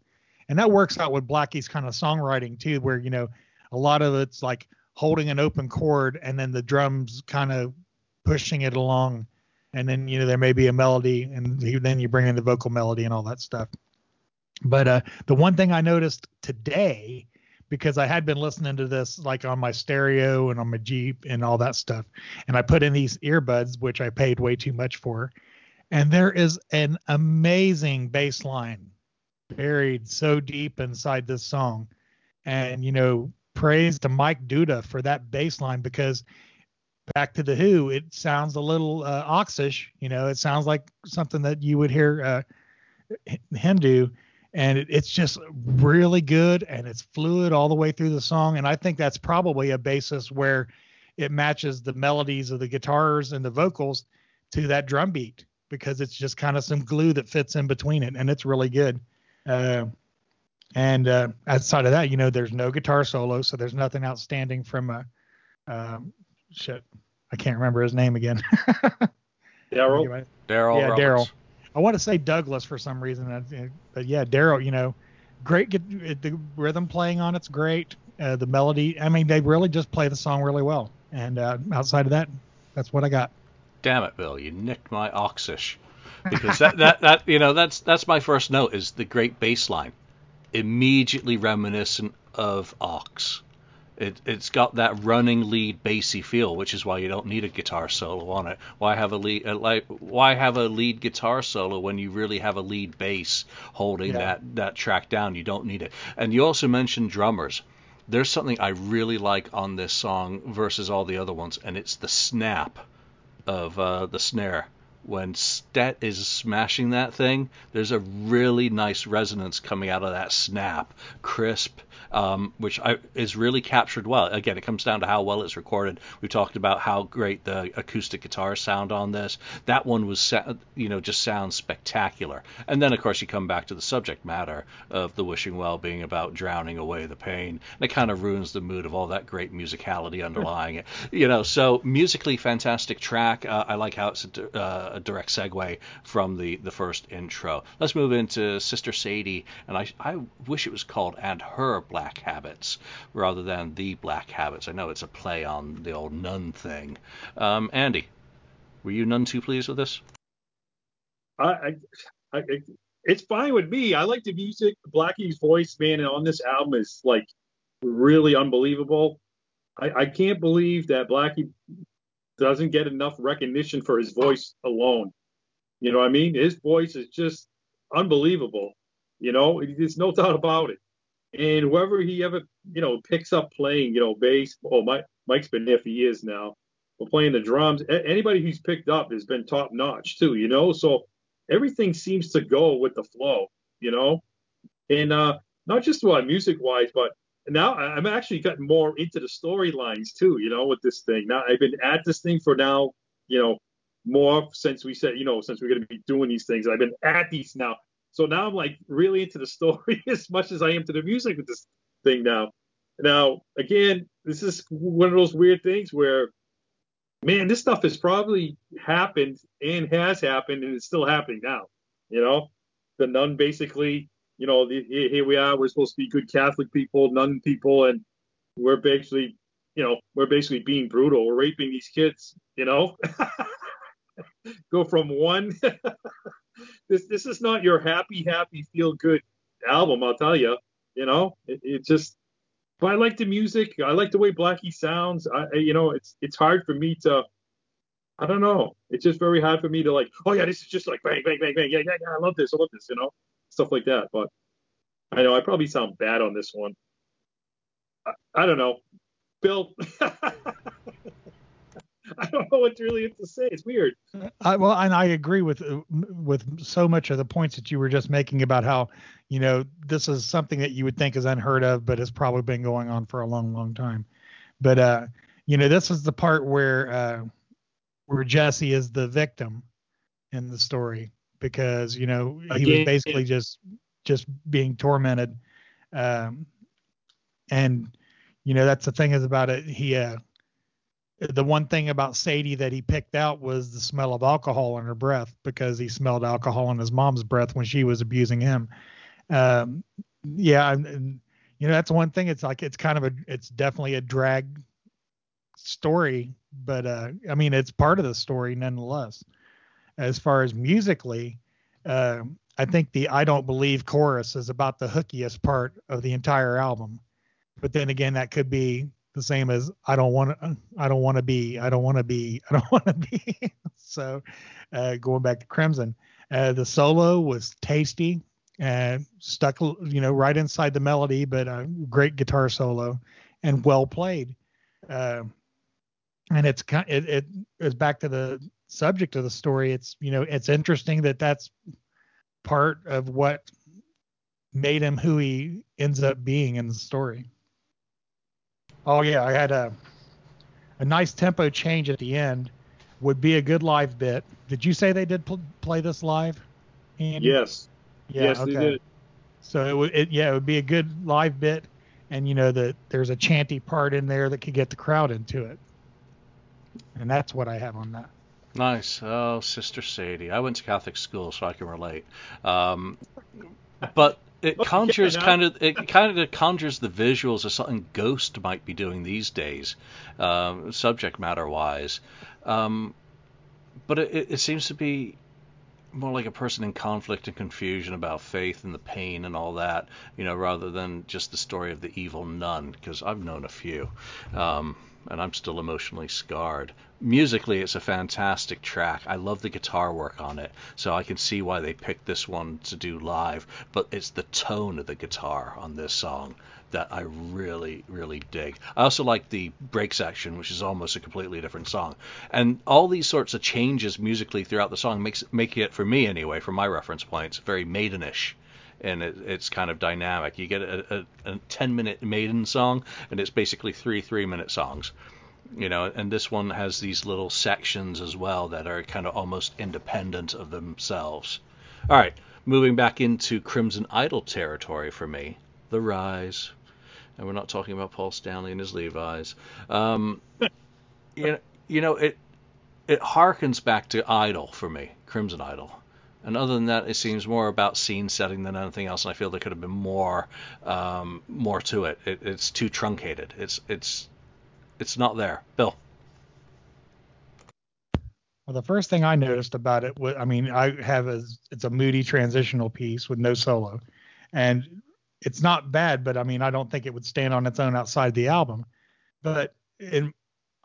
And that works out with Blackie's kind of songwriting too, where, you know, a lot of it's like holding an open chord and then the drums kind of pushing it along. And then, you know, there may be a melody and then you bring in the vocal melody and all that stuff. But uh, the one thing I noticed today, because I had been listening to this like on my stereo and on my Jeep and all that stuff, and I put in these earbuds, which I paid way too much for, and there is an amazing bass line buried so deep inside this song. And, you know, praise to Mike Duda for that bass line because back to the Who, it sounds a little uh, oxish. You know, it sounds like something that you would hear uh, him do and it, it's just really good and it's fluid all the way through the song and i think that's probably a basis where it matches the melodies of the guitars and the vocals to that drum beat because it's just kind of some glue that fits in between it and it's really good. Uh, and uh, outside of that you know there's no guitar solo so there's nothing outstanding from a um, shit i can't remember his name again. Darrell? Darrell yeah Darrell I want to say Douglas for some reason, but yeah, Darrell. You know, great. The rhythm playing on it's great. Uh, the melody. I mean, they really just play the song really well. And uh, outside of that, that's what I got. Damn it, Bill! You nicked my oxish. Because that, that, that you know that's that's my first note is the great bass line, immediately reminiscent of Ox. It, it's got that running lead bassy feel, which is why you don't need a guitar solo on it. Why have a lead uh, like why have a lead guitar solo when you really have a lead bass holding yeah. that that track down? You don't need it. And you also mentioned drummers. There's something I really like on this song versus all the other ones, and it's the snap of uh, the snare when Stet is smashing that thing, there's a really nice resonance coming out of that snap, crisp, um, which I, is really captured well. Again, it comes down to how well it's recorded. We talked about how great the acoustic guitar sound on this. That one was, you know, just sounds spectacular. And then, of course, you come back to the subject matter of the wishing well being about drowning away the pain. And it kind of ruins the mood of all that great musicality underlying it. You know, so musically fantastic track. Uh, I like how it's uh, a direct segue from the the first intro. Let's move into Sister Sadie, and I I wish it was called and her black habits rather than the black habits. I know it's a play on the old nun thing. Um, Andy, were you none too pleased with this? I, I, I, it's fine with me. I like the music. Blackie's voice, man, on this album is like really unbelievable. I, I can't believe that Blackie doesn't get enough recognition for his voice alone. You know what I mean? His voice is just unbelievable. You know, there's no doubt about it. And whoever he ever, you know, picks up playing, you know, bass, oh, Mike, Mike's been there for years now, but playing the drums, anybody who's picked up has been top notch too, you know? So everything seems to go with the flow, you know? And uh, not just what music wise, but now I'm actually gotten more into the storylines too, you know, with this thing. Now I've been at this thing for now, you know, more since we said, you know, since we're going to be doing these things. I've been at these now. So now I'm like really into the story as much as I am to the music with this thing now. Now, again, this is one of those weird things where, man, this stuff has probably happened and has happened and it's still happening now. You know, the nun basically, you know, the, here we are, we're supposed to be good Catholic people, nun people, and we're basically, you know, we're basically being brutal. We're raping these kids, you know. Go from one this this is not your happy, happy, feel good album. I'll tell you. You know, it, it just. But I like the music. I like the way Blackie sounds. I, you know, it's it's hard for me to. I don't know. It's just very hard for me to like. Oh yeah, this is just like bang, bang, bang, bang. Yeah, yeah, yeah. I love this. I love this. You know, stuff like that. But I know I probably sound bad on this one. I, I don't know, Bill. I don't know what really to say. It's weird. I, well, and I agree with with so much of the points that you were just making about how you know this is something that you would think is unheard of, but has probably been going on for a long, long time. But uh, you know, this is the part where uh, where Jesse is the victim in the story because you know he Again, was basically just just being tormented, um, and you know that's the thing is about it. He uh, the one thing about Sadie that he picked out was the smell of alcohol in her breath because he smelled alcohol in his mom's breath when she was abusing him. Um, yeah, and, and, you know that's one thing. It's like it's kind of a it's definitely a drag story, but uh, I mean it's part of the story nonetheless. As far as musically, uh, I think the "I Don't Believe" chorus is about the hookiest part of the entire album. But then again, that could be the same as I don't want to, I don't want to be, I don't want to be, I don't want to be. so, uh, going back to Crimson, uh, the solo was tasty and stuck, you know, right inside the melody, but a great guitar solo and well played. Uh, and it's kind, it, it is back to the subject of the story. It's, you know, it's interesting that that's part of what made him who he ends up being in the story. Oh yeah, I had a a nice tempo change at the end. Would be a good live bit. Did you say they did pl- play this live? Andy? Yes. Yeah, yes, okay. they did. So it would, it, yeah, it would be a good live bit, and you know that there's a chanty part in there that could get the crowd into it, and that's what I have on that. Nice. Oh, Sister Sadie. I went to Catholic school, so I can relate. Um, but it conjures kind of it kind of conjures the visuals of something Ghost might be doing these days, uh, subject matter wise. Um, but it, it seems to be more like a person in conflict and confusion about faith and the pain and all that, you know, rather than just the story of the evil nun, because I've known a few. Um, and I'm still emotionally scarred. Musically, it's a fantastic track. I love the guitar work on it, so I can see why they picked this one to do live. But it's the tone of the guitar on this song that I really, really dig. I also like the break section, which is almost a completely different song. And all these sorts of changes musically throughout the song makes make it, for me anyway, from my reference points, very maidenish and it, it's kind of dynamic. You get a, a, a 10 minute Maiden song, and it's basically three three minute songs. You know, and this one has these little sections as well that are kind of almost independent of themselves. All right, moving back into Crimson Idol territory for me, The Rise. And we're not talking about Paul Stanley and his Levi's. Um, you know, you know, it it harkens back to Idol for me, Crimson Idol. And other than that, it seems more about scene setting than anything else. And I feel there could have been more, um, more to it. it. It's too truncated. It's it's it's not there. Bill. Well, the first thing I noticed about it was, I mean, I have a, it's a moody transitional piece with no solo, and it's not bad, but I mean, I don't think it would stand on its own outside the album. But in,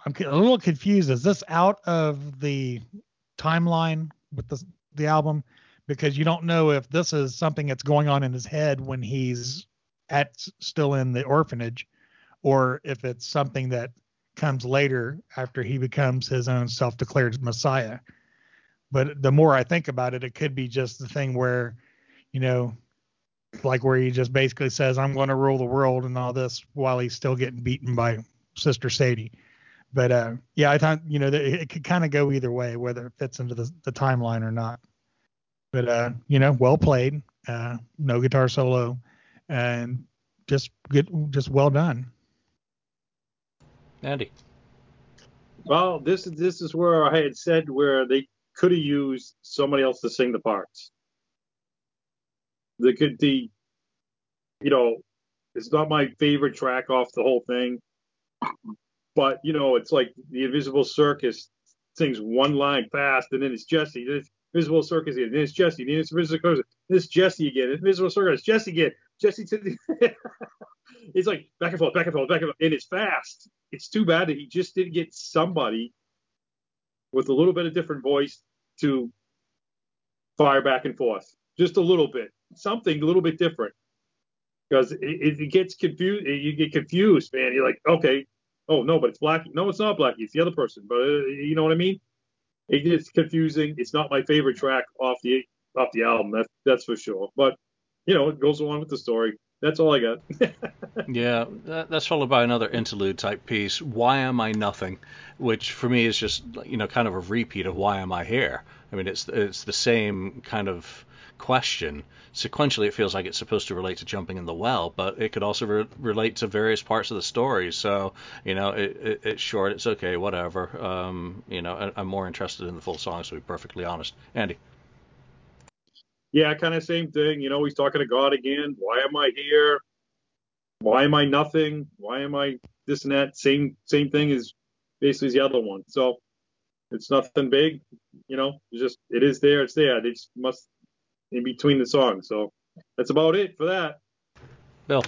I'm a little confused. Is this out of the timeline with the the album because you don't know if this is something that's going on in his head when he's at still in the orphanage or if it's something that comes later after he becomes his own self-declared messiah but the more i think about it it could be just the thing where you know like where he just basically says i'm going to rule the world and all this while he's still getting beaten by sister sadie but uh, yeah, I thought you know it could kind of go either way, whether it fits into the, the timeline or not. But uh, you know, well played. Uh, no guitar solo, and just good, just well done. Andy. Well, this is this is where I had said where they could have used somebody else to sing the parts. Could the, you know, it's not my favorite track off the whole thing, but you know, it's like the Invisible Circus sings one line fast, and then it's Jesse. Then it's Invisible Circus again. Then it's Jesse. Then it's Invisible Circus. Then it's Jesse again. Invisible Circus. Jesse again. Jesse to the. it's like back and forth, back and forth, back and forth, and it's fast. It's too bad that he just didn't get somebody with a little bit of different voice to fire back and forth, just a little bit, something a little bit different, because it, it gets confused. You get confused, man. You're like, okay, oh no, but it's Blackie. No, it's not Blackie. It's the other person. But uh, you know what I mean? It gets confusing. It's not my favorite track off the off the album. That's that's for sure. But you know, it goes along with the story. That's all I got. yeah, that, that's followed by another interlude type piece. Why am I nothing? Which for me is just you know kind of a repeat of Why am I here? I mean, it's it's the same kind of question. Sequentially, it feels like it's supposed to relate to jumping in the well, but it could also re- relate to various parts of the story. So, you know, it, it, it's short, it's okay, whatever. Um, you know, I, I'm more interested in the full song, to be perfectly honest. Andy. Yeah, kind of same thing. You know, he's talking to God again. Why am I here? Why am I nothing? Why am I this and that? Same same thing as basically the other one. So it's nothing big. You know, it's just it is there. It's there. They just must in between the songs. So that's about it for that. Bill.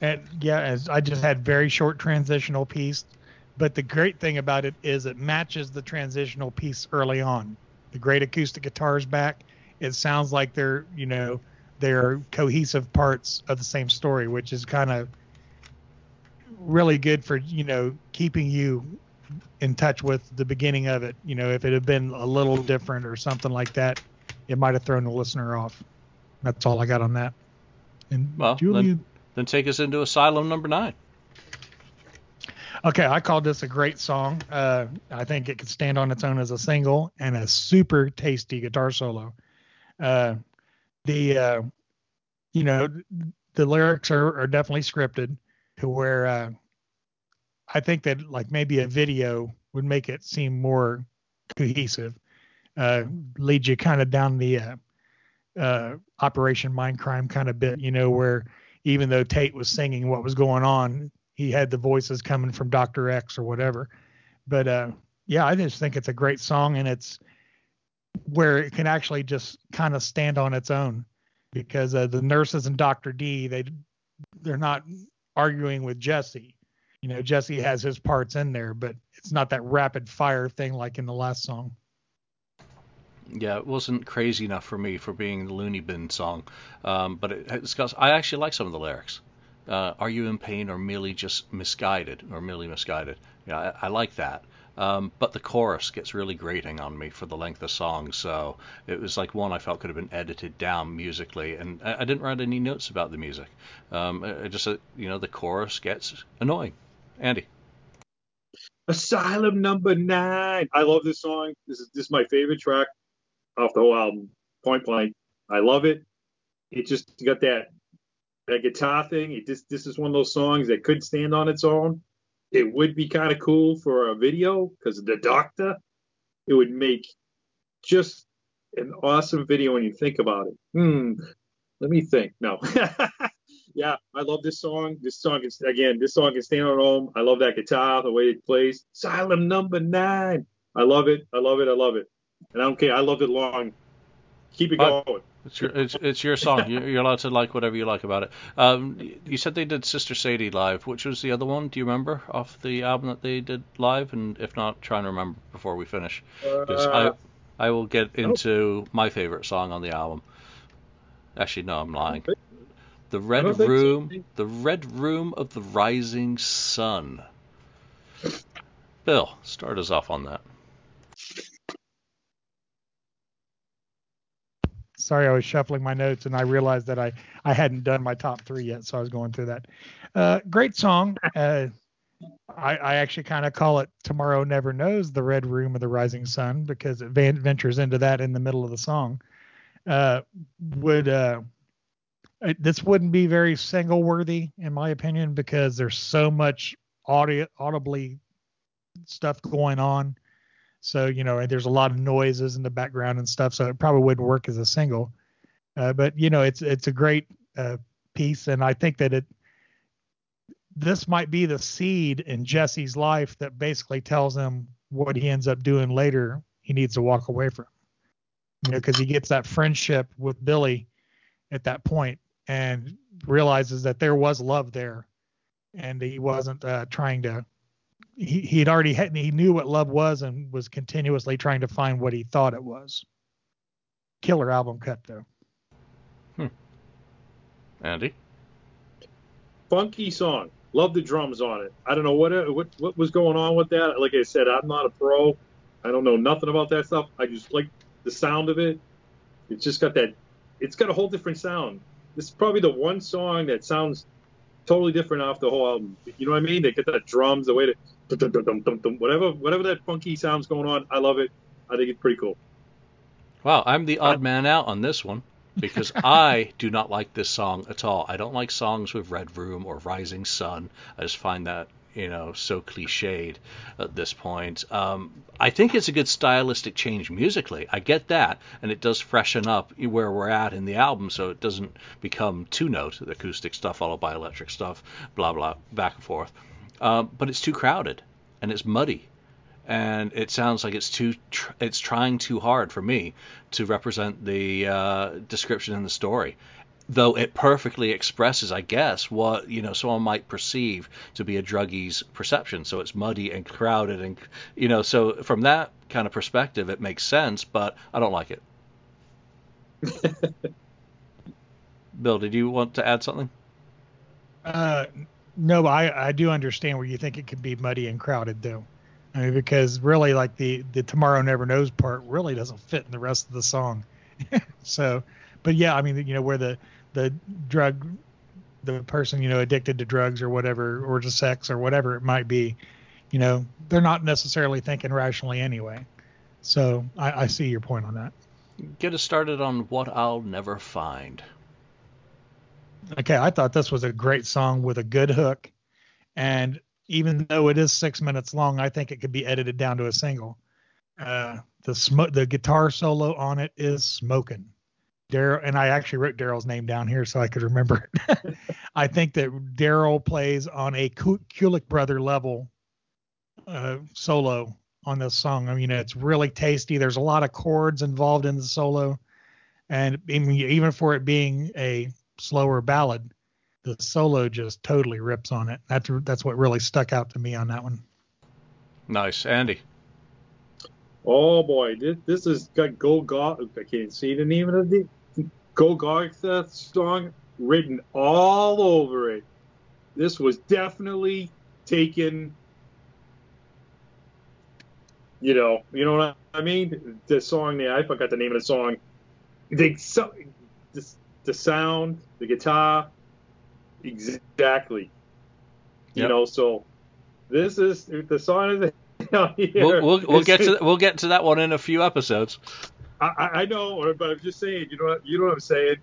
And yeah, as I just had very short transitional piece, but the great thing about it is it matches the transitional piece early on. The great acoustic guitars back. It sounds like they're you know they're cohesive parts of the same story, which is kind of really good for you know keeping you in touch with the beginning of it. You know, if it had been a little different or something like that, it might have thrown the listener off. That's all I got on that. And well, then, then take us into Asylum number nine. Okay, I called this a great song. Uh, I think it could stand on its own as a single and a super tasty guitar solo. Uh, the uh, you know the lyrics are, are definitely scripted to where uh, I think that like maybe a video would make it seem more cohesive uh, you kind of down the uh, uh, Operation Mindcrime kind of bit, you know, where even though Tate was singing what was going on, he had the voices coming from Dr. X or whatever. But uh, yeah, I just think it's a great song and it's where it can actually just kind of stand on its own because uh, the nurses and Dr. D, they they're not arguing with Jesse. You know, Jesse has his parts in there, but it's not that rapid fire thing like in the last song. Yeah, it wasn't crazy enough for me for being the Looney Bin song, um, but it, it's got, I actually like some of the lyrics. Uh, are you in pain or merely just misguided or merely misguided? Yeah, I, I like that. Um, but the chorus gets really grating on me for the length of song, so it was like one I felt could have been edited down musically, and I, I didn't write any notes about the music. Um, just, uh, you know, the chorus gets annoying. Andy. Asylum number nine. I love this song. This is this is my favorite track off the whole album, point blank. I love it. It just got that that guitar thing. It just this is one of those songs that could stand on its own. It would be kind of cool for a video because the Doctor. It would make just an awesome video when you think about it. Hmm. Let me think. No. yeah, I love this song. This song is again. This song can stand on its own. I love that guitar, the way it plays. Asylum number nine. I love it. I love it. I love it and I don't care. I loved it long. Keep it going. It's your it's, it's your song. You're allowed to like whatever you like about it. Um, you said they did Sister Sadie live. Which was the other one? Do you remember off the album that they did live? And if not, try and remember before we finish. Uh, I I will get into my favorite song on the album. Actually, no, I'm lying. The Red Room, so. the Red Room of the Rising Sun. Bill, start us off on that. Sorry, I was shuffling my notes and I realized that I, I hadn't done my top three yet, so I was going through that. Uh, great song. Uh, I, I actually kind of call it Tomorrow Never Knows, the Red Room of the Rising Sun, because it ventures into that in the middle of the song. Uh, would uh, this wouldn't be very single worthy in my opinion because there's so much audio audibly stuff going on so, you know, there's a lot of noises in the background and stuff. So it probably wouldn't work as a single. Uh, but, you know, it's it's a great uh, piece. And I think that it this might be the seed in Jesse's life that basically tells him what he ends up doing later he needs to walk away from. You know, because he gets that friendship with Billy at that point and realizes that there was love there and he wasn't uh, trying to he he'd already had he knew what love was and was continuously trying to find what he thought it was. Killer album cut though. Hmm. Andy. Funky song. Love the drums on it. I don't know what what what was going on with that. Like I said, I'm not a pro. I don't know nothing about that stuff. I just like the sound of it. It's just got that. It's got a whole different sound. This is probably the one song that sounds totally different off the whole album. You know what I mean? They get that drums, the way to whatever whatever that funky sounds going on. I love it. I think it's pretty cool. Wow, I'm the odd uh, man out on this one because I do not like this song at all. I don't like songs with Red Room or Rising Sun. I just find that you know so cliched at this point. Um, I think it's a good stylistic change musically. I get that, and it does freshen up where we're at in the album, so it doesn't become two note acoustic stuff followed by electric stuff, blah blah back and forth. Um, but it's too crowded and it's muddy and it sounds like it's too tr- it's trying too hard for me to represent the uh, description in the story though it perfectly expresses, I guess, what you know someone might perceive to be a druggie's perception. So it's muddy and crowded, and you know, so from that kind of perspective, it makes sense. But I don't like it. Bill, did you want to add something? Uh, no, I I do understand where you think it could be muddy and crowded, though. I mean, because really, like the the tomorrow never knows part really doesn't fit in the rest of the song. so, but yeah, I mean, you know, where the the drug the person you know addicted to drugs or whatever or to sex or whatever it might be you know they're not necessarily thinking rationally anyway. So i, I see your point on that. Get us started on what i'll never find. Okay i thought this was a great song with a good hook. And even though it is six minutes long i think it could be edited down to a single. Uh, the sm- the guitar solo on it is smoking Darrell, and I actually wrote Darrell's name down here so I could remember it. I think that Darrell plays on a Kulick brother level uh, solo on this song. I mean, it's really tasty. There's a lot of chords involved in the solo, and even for it being a slower ballad, the solo just totally rips on it. That's that's what really stuck out to me on that one. Nice, Andy. Oh boy, this, this has got Go Go. I can't see the name of the Golgotha song written all over it. This was definitely taken. You know, you know what I mean? The song there, I forgot the name of the song. The, the, the sound, the guitar, exactly. You know, so this is the song is we'll, we'll, we'll get to we'll get to that one in a few episodes. I, I know, but I'm just saying. You know what you know what I'm saying?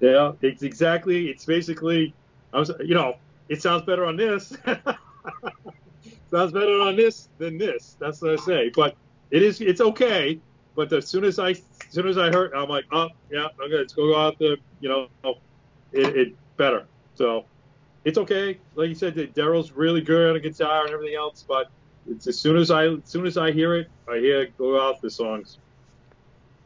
Yeah, it's exactly. It's basically. I was, you know, it sounds better on this. sounds better on this than this. That's what I say. But it is. It's okay. But as soon as I, as soon as I heard, I'm like, oh yeah, okay, gonna go out the, you know, it, it better. So it's okay. Like you said, Darrell's really good on a guitar and everything else, but it's as soon as I as soon as I hear it, I hear go out the songs.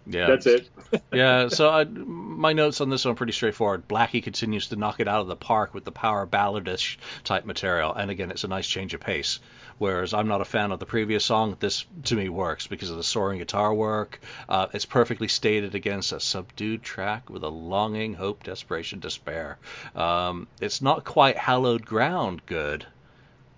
Yeah, that's it. yeah, so I, my notes on this one are pretty straightforward. Blackie continues to knock it out of the park with the power balladish type material, and again, it's a nice change of pace. Whereas I'm not a fan of the previous song, this to me works because of the soaring guitar work. Uh, it's perfectly stated against a subdued track with a longing, hope, desperation, despair. Um, it's not quite hallowed ground good,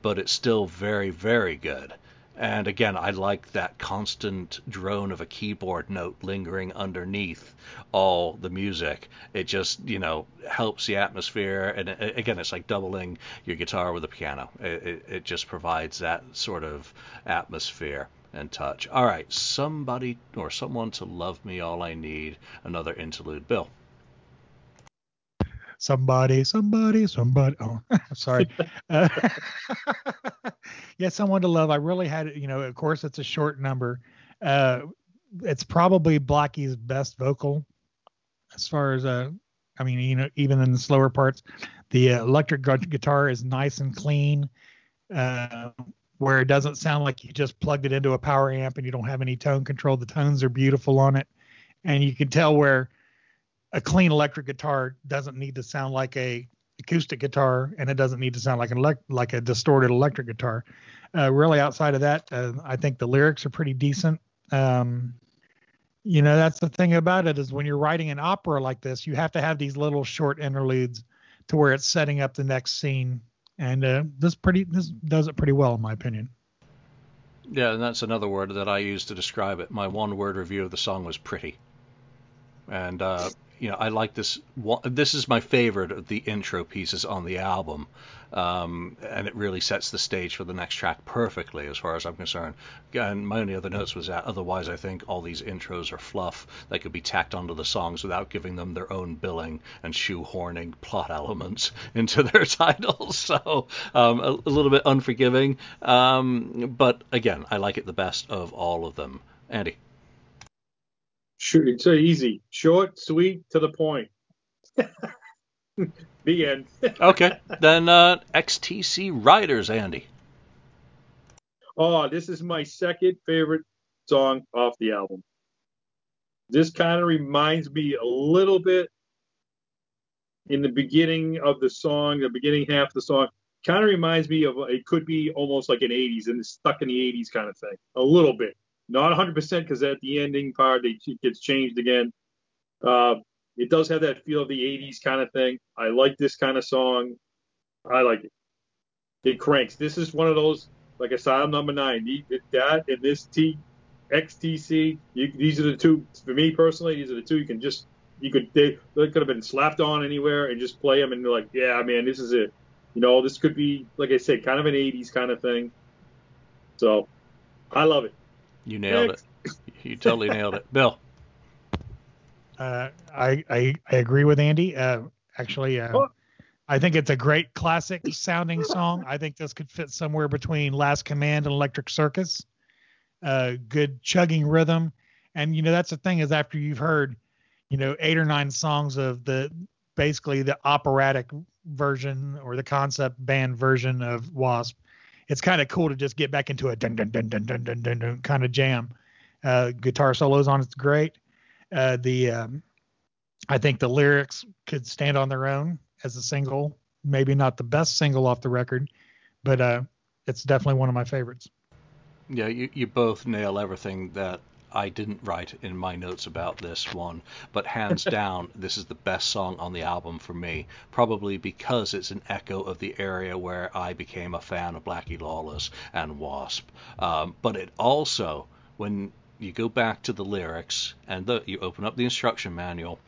but it's still very, very good. And again, I like that constant drone of a keyboard note lingering underneath all the music. It just, you know, helps the atmosphere. And it, again, it's like doubling your guitar with a piano. It, it, it just provides that sort of atmosphere and touch. All right, somebody or someone to love me all I need. Another interlude. Bill somebody, somebody, somebody. Oh, sorry. uh, yeah, someone to love. I really had, you know, of course, it's a short number. Uh, it's probably Blackie's best vocal as far as, uh, I mean, you know, even in the slower parts, the uh, electric guitar is nice and clean. Uh, where it doesn't sound like you just plugged it into a power amp and you don't have any tone control. The tones are beautiful on it, and you can tell where a clean electric guitar doesn't need to sound like a acoustic guitar, and it doesn't need to sound like an elect- like a distorted electric guitar. Uh, really, outside of that, uh, I think the lyrics are pretty decent. Um, you know, that's the thing about it is when you're writing an opera like this, you have to have these little short interludes to where it's setting up the next scene and uh, this pretty this does it pretty well in my opinion. Yeah, and that's another word that I use to describe it. My one word review of the song was pretty. And uh, you know, I like this. This is my favorite of the intro pieces on the album, um, and it really sets the stage for the next track perfectly, as far as I'm concerned. And my only other notes was that otherwise, I think all these intros are fluff that could be tacked onto the songs without giving them their own billing and shoehorning plot elements into their titles. So um, a, a, little bit unforgiving, um, but again, I like it the best of all of them. Andy. Sure, it's so easy, short, sweet, to the point. the end. okay, then uh, XTC Riders, Andy. Oh, this is my second favorite song off the album. This kind of reminds me a little bit in the beginning of the song, the beginning half of the song, kind of reminds me of it could be almost like an 80s and it's stuck in the 80s kind of thing, a little bit. Not 100% because at the ending part it gets changed again. Uh, it does have that feel of the 80s kind of thing. I like this kind of song. I like it. It cranks. This is one of those, like Asylum Number Nine. That and this T, XTC. You, these are the two. For me personally, these are the two you can just you could they, they could have been slapped on anywhere and just play them and you're like, yeah, man, this is it. You know, this could be like I said, kind of an 80s kind of thing. So, I love it. You nailed it. You totally nailed it, Bill. Uh, I, I I agree with Andy. Uh, actually, uh, I think it's a great classic sounding song. I think this could fit somewhere between Last Command and Electric Circus. Uh, good chugging rhythm, and you know that's the thing is after you've heard, you know, eight or nine songs of the basically the operatic version or the concept band version of Wasp, it's kind of cool to just get back into a dun dun dun dun dun dun dun, dun kind of jam. Uh, guitar solos on it's great. Uh, the um, I think the lyrics could stand on their own as a single. Maybe not the best single off the record, but uh, it's definitely one of my favorites. Yeah, you, you both nail everything that I didn't write in my notes about this one, but hands down, this is the best song on the album for me. Probably because it's an echo of the area where I became a fan of Blackie Lawless and Wasp. Um, but it also, when you go back to the lyrics and the, you open up the instruction manual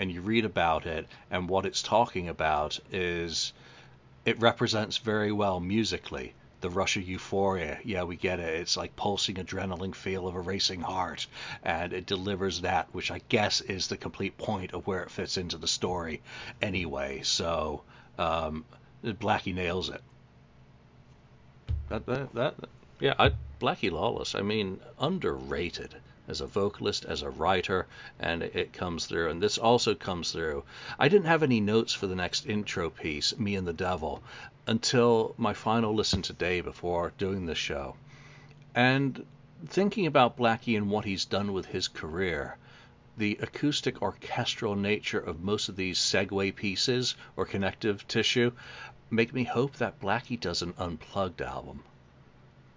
and you read about it, and what it's talking about is it represents very well musically the rush of euphoria. Yeah, we get it. It's like pulsing adrenaline feel of a racing heart, and it delivers that, which I guess is the complete point of where it fits into the story anyway. So um, Blackie nails it. That, that, that yeah, I, Blackie Lawless. I mean, underrated as a vocalist, as a writer, and it comes through. And this also comes through. I didn't have any notes for the next intro piece, Me and the Devil, until my final listen today before doing this show. And thinking about Blackie and what he's done with his career, the acoustic orchestral nature of most of these segue pieces or connective tissue make me hope that Blackie does an unplugged album.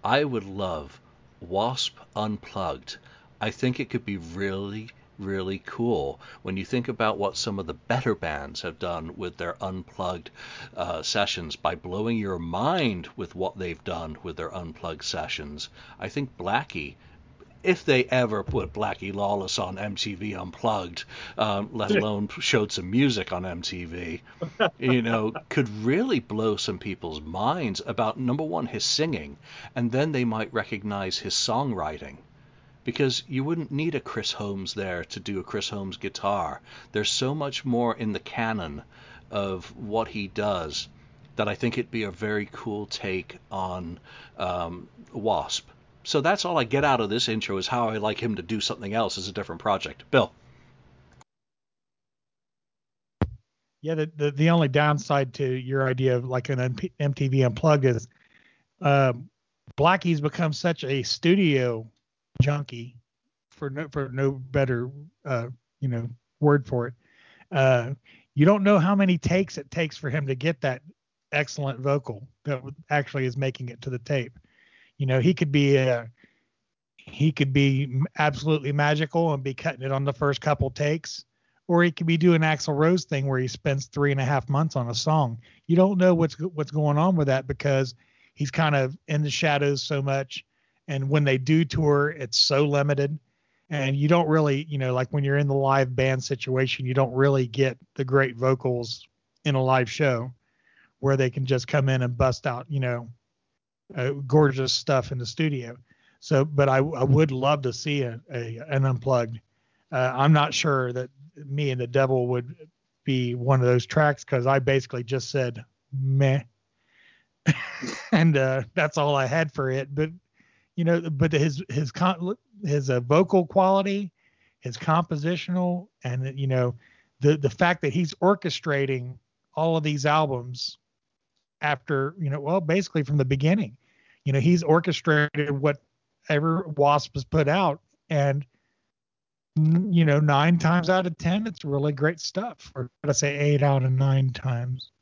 I would love Wasp Unplugged I think it could be really, really cool when you think about what some of the better bands have done with their unplugged uh, sessions by blowing your mind with what they've done with their unplugged sessions. I think Blackie if they ever put Blackie Lawless on MTV Unplugged, um, let alone showed some music on MTV, you know, could really blow some people's minds about number one, his singing, and then they might recognize his songwriting because you wouldn't need a Chris Holmes there to do a Chris Holmes guitar. There's so much more in the canon of what he does that I think it'd be a very cool take on um, Wasp. So that's all I get out of this intro is how I like him to do something else as a different project. Bill. Yeah, the, the, the only downside to your idea of like an MTV Unplugged is um, Blackie's become such a studio junkie, for no for no better uh, you know word for it. Uh, you don't know how many takes it takes for him to get that excellent vocal that actually is making it to the tape. You know, he could be a uh, he could be absolutely magical and be cutting it on the first couple takes, or he could be doing Axl Rose thing where he spends three and a half months on a song. You don't know what's what's going on with that because he's kind of in the shadows so much, and when they do tour, it's so limited, and you don't really, you know, like when you're in the live band situation, you don't really get the great vocals in a live show where they can just come in and bust out, you know, uh, gorgeous stuff in the studio. So, but I, I would love to see a, a an unplugged. Uh, I'm not sure that me and the devil would be one of those tracks because I basically just said meh, and uh, that's all I had for it. But you know, but his his con- his uh, vocal quality, his compositional, and you know, the the fact that he's orchestrating all of these albums after you know, well, basically from the beginning. You know, he's orchestrated whatever Wasp has put out, and you know, nine times out of ten, it's really great stuff. Or did I say eight out of nine times?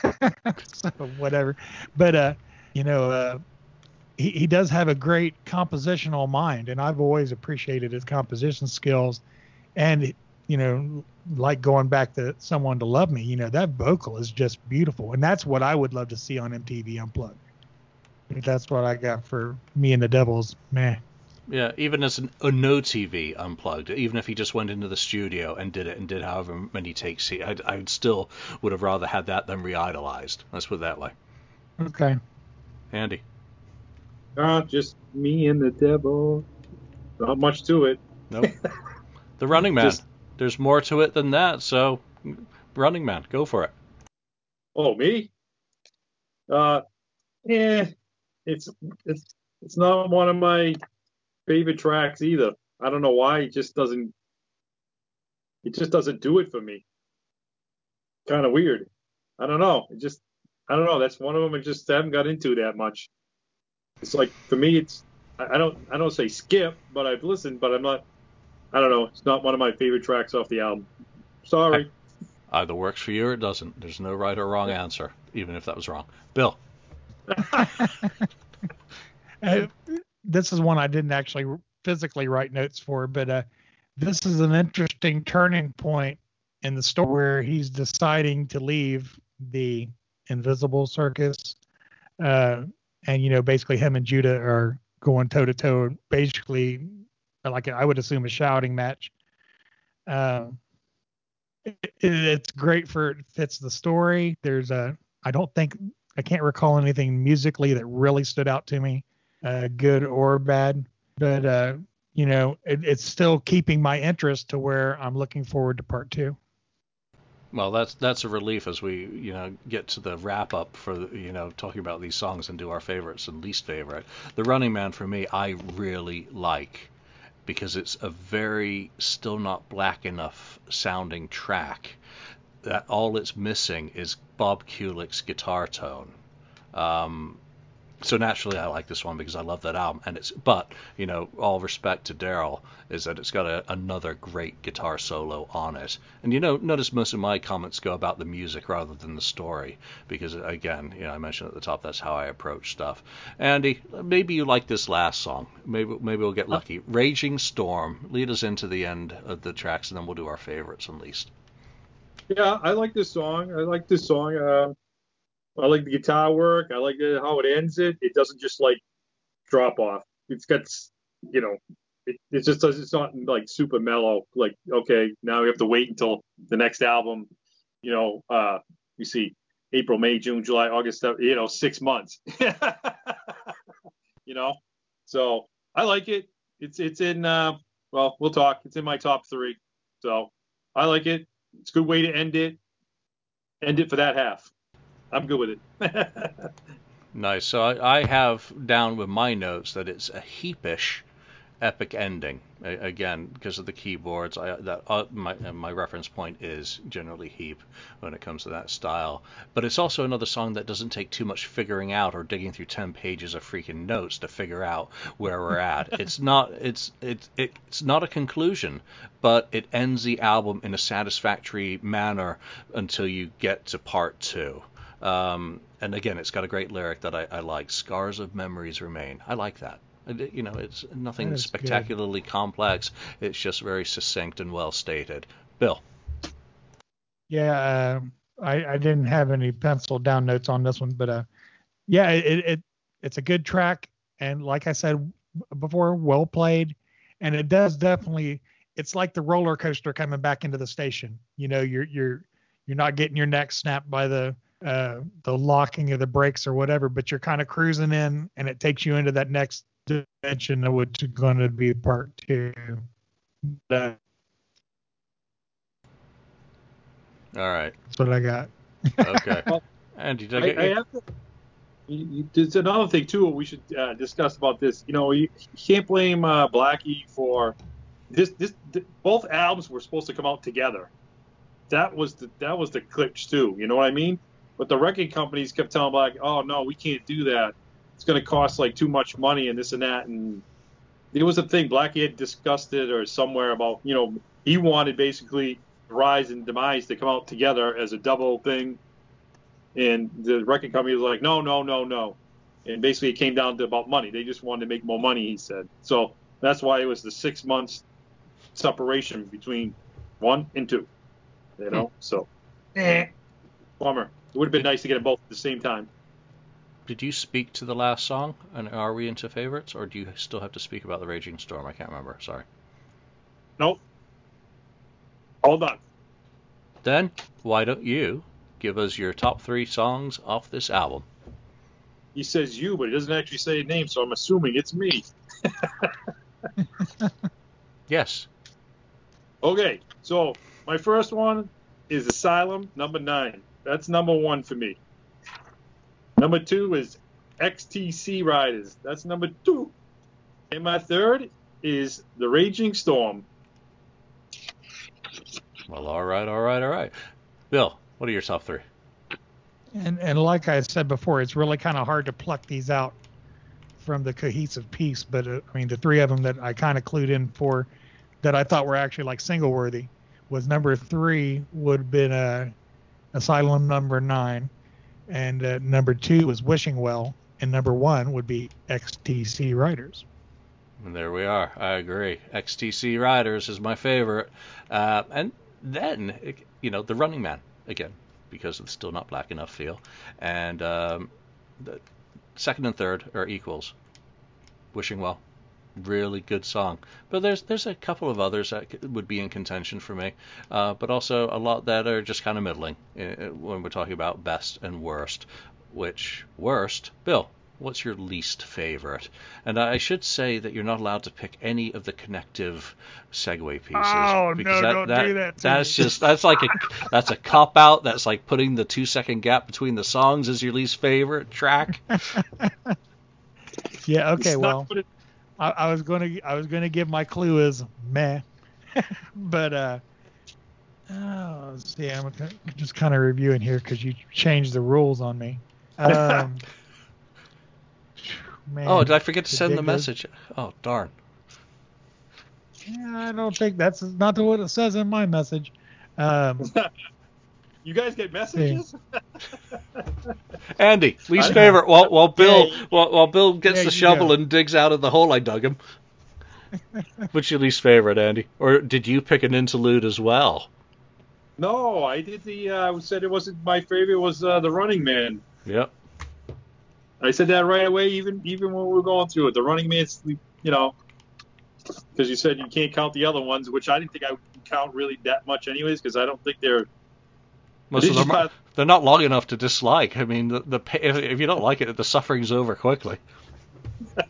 so whatever. But uh, you know, uh, he, he does have a great compositional mind, and I've always appreciated his composition skills. And you know, like going back to someone to love me, you know, that vocal is just beautiful, and that's what I would love to see on MTV Unplugged. That's what I got for me and the Devils. Man. Yeah, even as an, a no TV unplugged, even if he just went into the studio and did it and did however many takes he, I, I still would have rather had that than re-idolized. Let's put it that way. Okay. Andy. Uh, just me and the devil. Not much to it. Nope. the Running Man. Just- There's more to it than that. So, Running Man, go for it. Oh, me? Uh, yeah, it's it's it's not one of my favorite tracks either. I don't know why. It just doesn't. It just doesn't do it for me. Kind of weird. I don't know. It just. I don't know. That's one of them. I just haven't got into that much. It's like for me, it's. I I don't. I don't say skip, but I've listened, but I'm not. I don't know. It's not one of my favorite tracks off the album. Sorry. Either works for you or it doesn't. There's no right or wrong answer, even if that was wrong. Bill. Uh, this is one I didn't actually physically write notes for, but uh, this is an interesting turning point in the story where he's deciding to leave the Invisible Circus, uh, and you know, basically him and Judah are going toe to toe, basically, like I would assume a shouting match. Um, it, it's great for it fits the story. There's a I don't think I can't recall anything musically that really stood out to me, uh, good or bad. But uh, you know, it, it's still keeping my interest to where I'm looking forward to part two. Well, that's that's a relief as we you know get to the wrap up for you know talking about these songs and do our favorites and least favorite. The Running Man for me, I really like because it's a very still not black enough sounding track. That all it's missing is Bob Kulick's guitar tone. Um, so naturally, I like this one because I love that album. And it's, but you know, all respect to Darrell is that it's got a, another great guitar solo on it. And you know, notice most of my comments go about the music rather than the story because again, you know, I mentioned at the top that's how I approach stuff. Andy, maybe you like this last song. Maybe maybe we'll get lucky. Raging Storm, lead us into the end of the tracks, and then we'll do our favorites and least. Yeah, I like this song. I like this song. Uh, I like the guitar work. I like how it ends it. It doesn't just like drop off. It's got, you know, it, it just does. It's not like super mellow. Like okay, now we have to wait until the next album. You know, uh, you see April, May, June, July, August. You know, six months. you know, so I like it. It's it's in. Uh, well, we'll talk. It's in my top three. So I like it. It's a good way to end it. End it for that half. I'm good with it. Nice. So I, I have down with my notes that it's a Heepish epic ending. Again, because of the keyboards, I, that uh, my my reference point is generally Heep when it comes to that style. But it's also another song that doesn't take too much figuring out or digging through ten pages of freaking notes to figure out where we're at. it's not it's it's it's not a conclusion, but it ends the album in a satisfactory manner until you get to part two. Um, and again, it's got a great lyric that I, I like. Scars of memories remain. I like that. You know, it's nothing spectacularly complex. It's just very succinct and well stated. Bill. Yeah, uh, I, I didn't have any pencil down notes on this one, but uh, yeah, it, it it's a good track, and like I said before, well played, and it does definitely. It's like the roller coaster coming back into the station. You know, you're you're you're not getting your neck snapped by the uh, the locking of the brakes or whatever, but you're kind of cruising in, and it takes you into that next dimension, which is going to be part two. Uh, All right. that's what I got. Okay. Well, Andy, did I I, get I you? have to. you- you- There's another thing too. We should uh, discuss about this. You know, you, you can't blame uh, Blackie for this. This th- both albums were supposed to come out together. That was the that was the glitch too. You know what I mean? But the record companies kept telling Black, "Oh no, we can't do that. It's going to cost like too much money and this and that." And there was a thing Blackie had discussed it or somewhere about you know he wanted basically Rise and Demise to come out together as a double thing and the record company was like, no, no, no, no. And basically, it came down to about money. They just wanted to make more money, he said. So that's why it was the six months separation between one and two. You know, so eh, bummer. It would have been nice to get them both at the same time. Did you speak to the last song? And are we into favorites, or do you still have to speak about the Raging Storm? I can't remember. Sorry. Nope. All done. Then why don't you give us your top three songs off this album? He says you, but he doesn't actually say a name, so I'm assuming it's me. Yes. Okay, so my first one is Asylum, number nine. That's number one for me. Number two is XTC Riders. That's number two. And my third is The Raging Storm. Well, all right, all right, all right. Bill, what are your top three? And and like I said before, it's really kind of hard to pluck these out from the cohesive piece. But uh, I mean, the three of them that I kind of clued in for, that I thought were actually like single worthy, was number three would have been uh, Asylum number nine, and uh, number two was Wishing Well, and number one would be XTC Riders. And there we are. I agree. XTC Riders is my favorite. Uh, and then, you know, The Running Man, again, because it's still not black enough feel. And um, the second and third are equals. Wishing Well. Really good song. But there's there's a couple of others that would be in contention for me. Uh, but also a lot that are just kind of middling uh, when we're talking about best and worst. Which, worst, Bill, what's your least favorite? And I should say that you're not allowed to pick any of the connective segue pieces. Oh, no, because don't do that to That's me. just that's like a that's a cop out. That's like putting the two second gap between the songs as your least favorite track. Yeah. Okay. It's Well, what it- I, I was gonna I was gonna give my clue is meh, but uh, oh, let's see, I'm just kind of reviewing here because you changed the rules on me. Um, man, Oh, did I forget to send the message? Oh, darn. Yeah, I don't think that's not the what it says in my message. Um, you guys get messages? Andy, least favorite. While while Bill Yeah, while, while Bill gets There the shovel go. and digs out of the hole I dug him. What's your least favorite, Andy? Or did you pick an interlude as well? no, I did the. Uh, said it wasn't my favorite. Was uh, the Running Man. Yep. I said that right away, even even when we were going through it. The Running Man's, you know, because you said you can't count the other ones, which I didn't think I would count really that much, anyways, because I don't think they're. Most of them are, they're not long enough to dislike. I mean, the, the if, if you don't like it, the suffering's over quickly.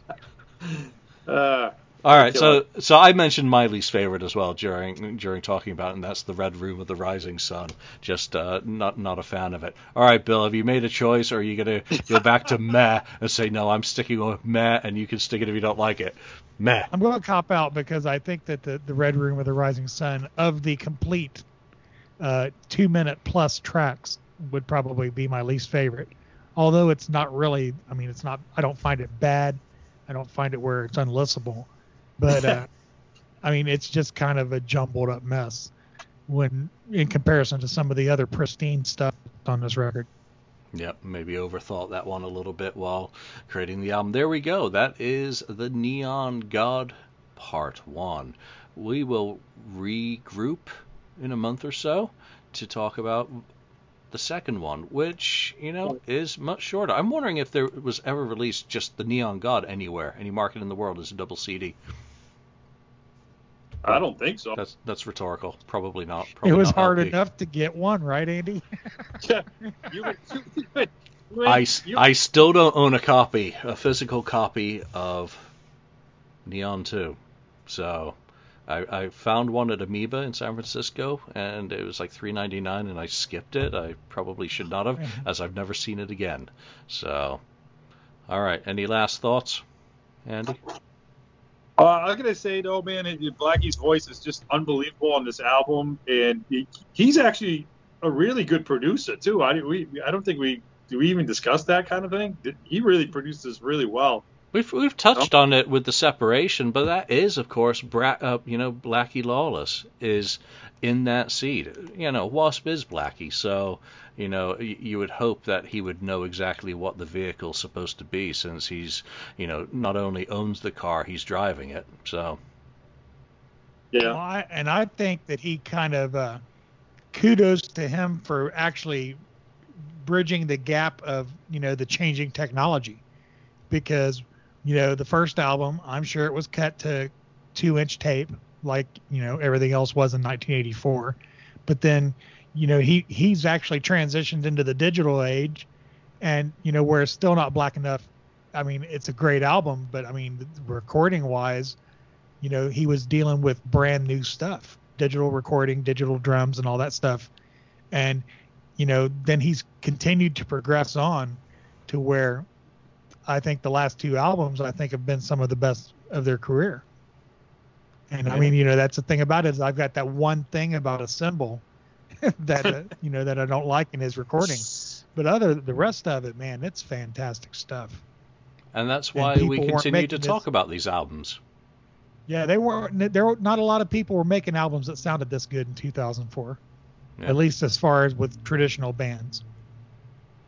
Uh, All right, Killer. so so I mentioned my least favorite as well during during talking about, it, and that's the Red Room of the Rising Sun. Just uh, not not a fan of it. All right, Bill, have you made a choice, or are you gonna go back to meh and say no? I'm sticking with meh, and you can stick it if you don't like it. Meh. I'm going to cop out because I think that the, the Red Room of the Rising Sun of the complete uh, two minute plus tracks would probably be my least favorite. Although it's not really, I mean, it's not, I don't find it bad. I don't find it where it's unlistenable. But, uh, I mean, it's just kind of a jumbled up mess when in comparison to some of the other pristine stuff on this record. Yep, maybe overthought that one a little bit while creating the album. There we go. That is the Neon God Part 1. We will regroup in a month or so to talk about the second one, which you know is much shorter. I'm wondering if there was ever released just the Neon God anywhere, any market in the world as a double CD. I don't think so. That's that's rhetorical. Probably not. It was not hard LP. enough to get one, right, Andy? you, would- you, would- you would- I, s- you- I still don't own a copy, a physical copy of Neon 2. So I, I found one at Amoeba in San Francisco, and it was like $3.99, and I skipped it. I probably should not have, as I've never seen it again. So, all right. Any last thoughts, Andy? Uh, I'm gonna say though, man, it, Blackie's voice is just unbelievable on this album, and he, he's actually a really good producer too. I we I don't think we do we even discuss that kind of thing. He really produces really well. We've we've touched on it with the separation, but that is, of course, Bra- uh, you know, Blackie Lawless is in that seat. You know, Wasp is Blackie, so you know y- you would hope that he would know exactly what the vehicle's supposed to be, since he's you know not only owns the car, he's driving it. So Yeah, Well, I, and I think that he kind of uh, kudos to him for actually bridging the gap of you know the changing technology, because you know the first album I'm sure it was cut to two inch tape like you know everything else was in 1984, but then you know he he's actually transitioned into the digital age, and you know where it's still not black enough. I mean it's a great album, but I mean recording wise you know, he was dealing with brand new stuff, digital recording, digital drums, and all that stuff. And, you know, then he's continued to progress on to where I think the last two albums, I think, have been some of the best of their career. And I mean, you know, that's the thing about it is I've got that one thing about a cymbal that, uh, you know, that I don't like in his recording. But other, the rest of it, man, it's fantastic stuff. and that's And why we continue to talk this- about these albums. Yeah, they weren't. There were not a lot of people were making albums that sounded this good in 2004. Yeah. At least as far as with traditional bands.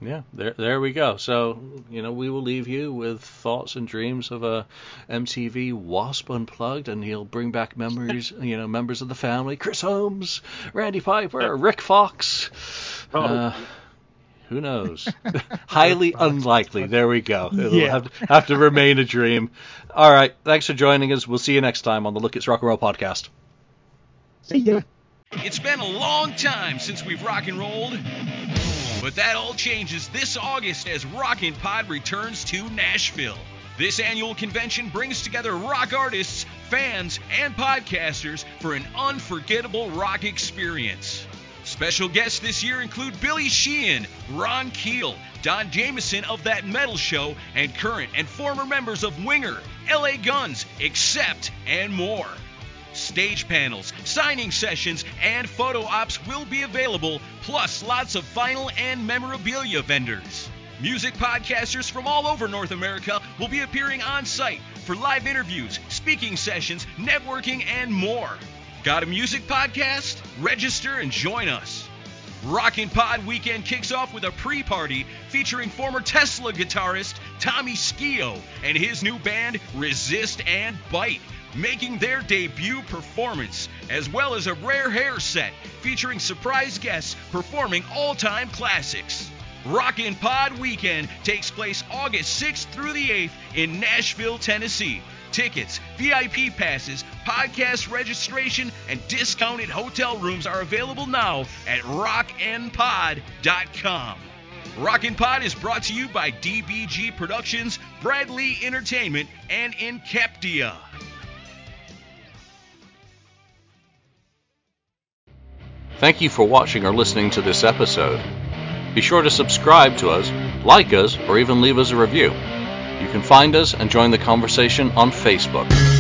Yeah, there there we go. So, you know, we will leave you with thoughts and dreams of a MTV Wasp Unplugged, and he'll bring back memories, you know, members of the family, Chris Holmes, Randy Piper, Rik Fox. Oh. Uh, who knows? Highly unlikely. There we go. It'll Yeah. have, have to remain a dream. All right. Thanks for joining us. We'll see you next time on the Look It's Rock and Roll podcast. See ya. It's been a long time since we've rock and rolled. But that all changes this August as Rockin' Pod returns to Nashville. This annual convention brings together rock artists, fans, and podcasters for an unforgettable rock experience. Special guests this year include Billy Sheehan, Ron Keel, Don Jamieson of That Metal Show, and current and former members of Winger, LA Guns, Accept, and more. Stage panels, signing sessions, and photo ops will be available, plus lots of vinyl and memorabilia vendors. Music podcasters from all over North America will be appearing on site for live interviews, speaking sessions, networking, and more. Got a music podcast? Register and join us. Rockin' Pod Weekend kicks off with a pre party featuring former Tesla guitarist Tommy Skeoch and his new band Resist and Bite, making their debut performance, as well as a rare hair set featuring surprise guests performing all time classics. Rockin' Pod Weekend takes place August 6th through the 8th in Nashville, Tennessee. Tickets, VIP passes, podcast registration, and discounted hotel rooms are available now at rockandpod.com. Rockin' Pod is brought to you by DBG Productions, Bradley Entertainment, and Inceptia. Thank you for watching or listening to this episode. Be sure to subscribe to us, like us, or even leave us a review. You can find us and join the conversation on Facebook.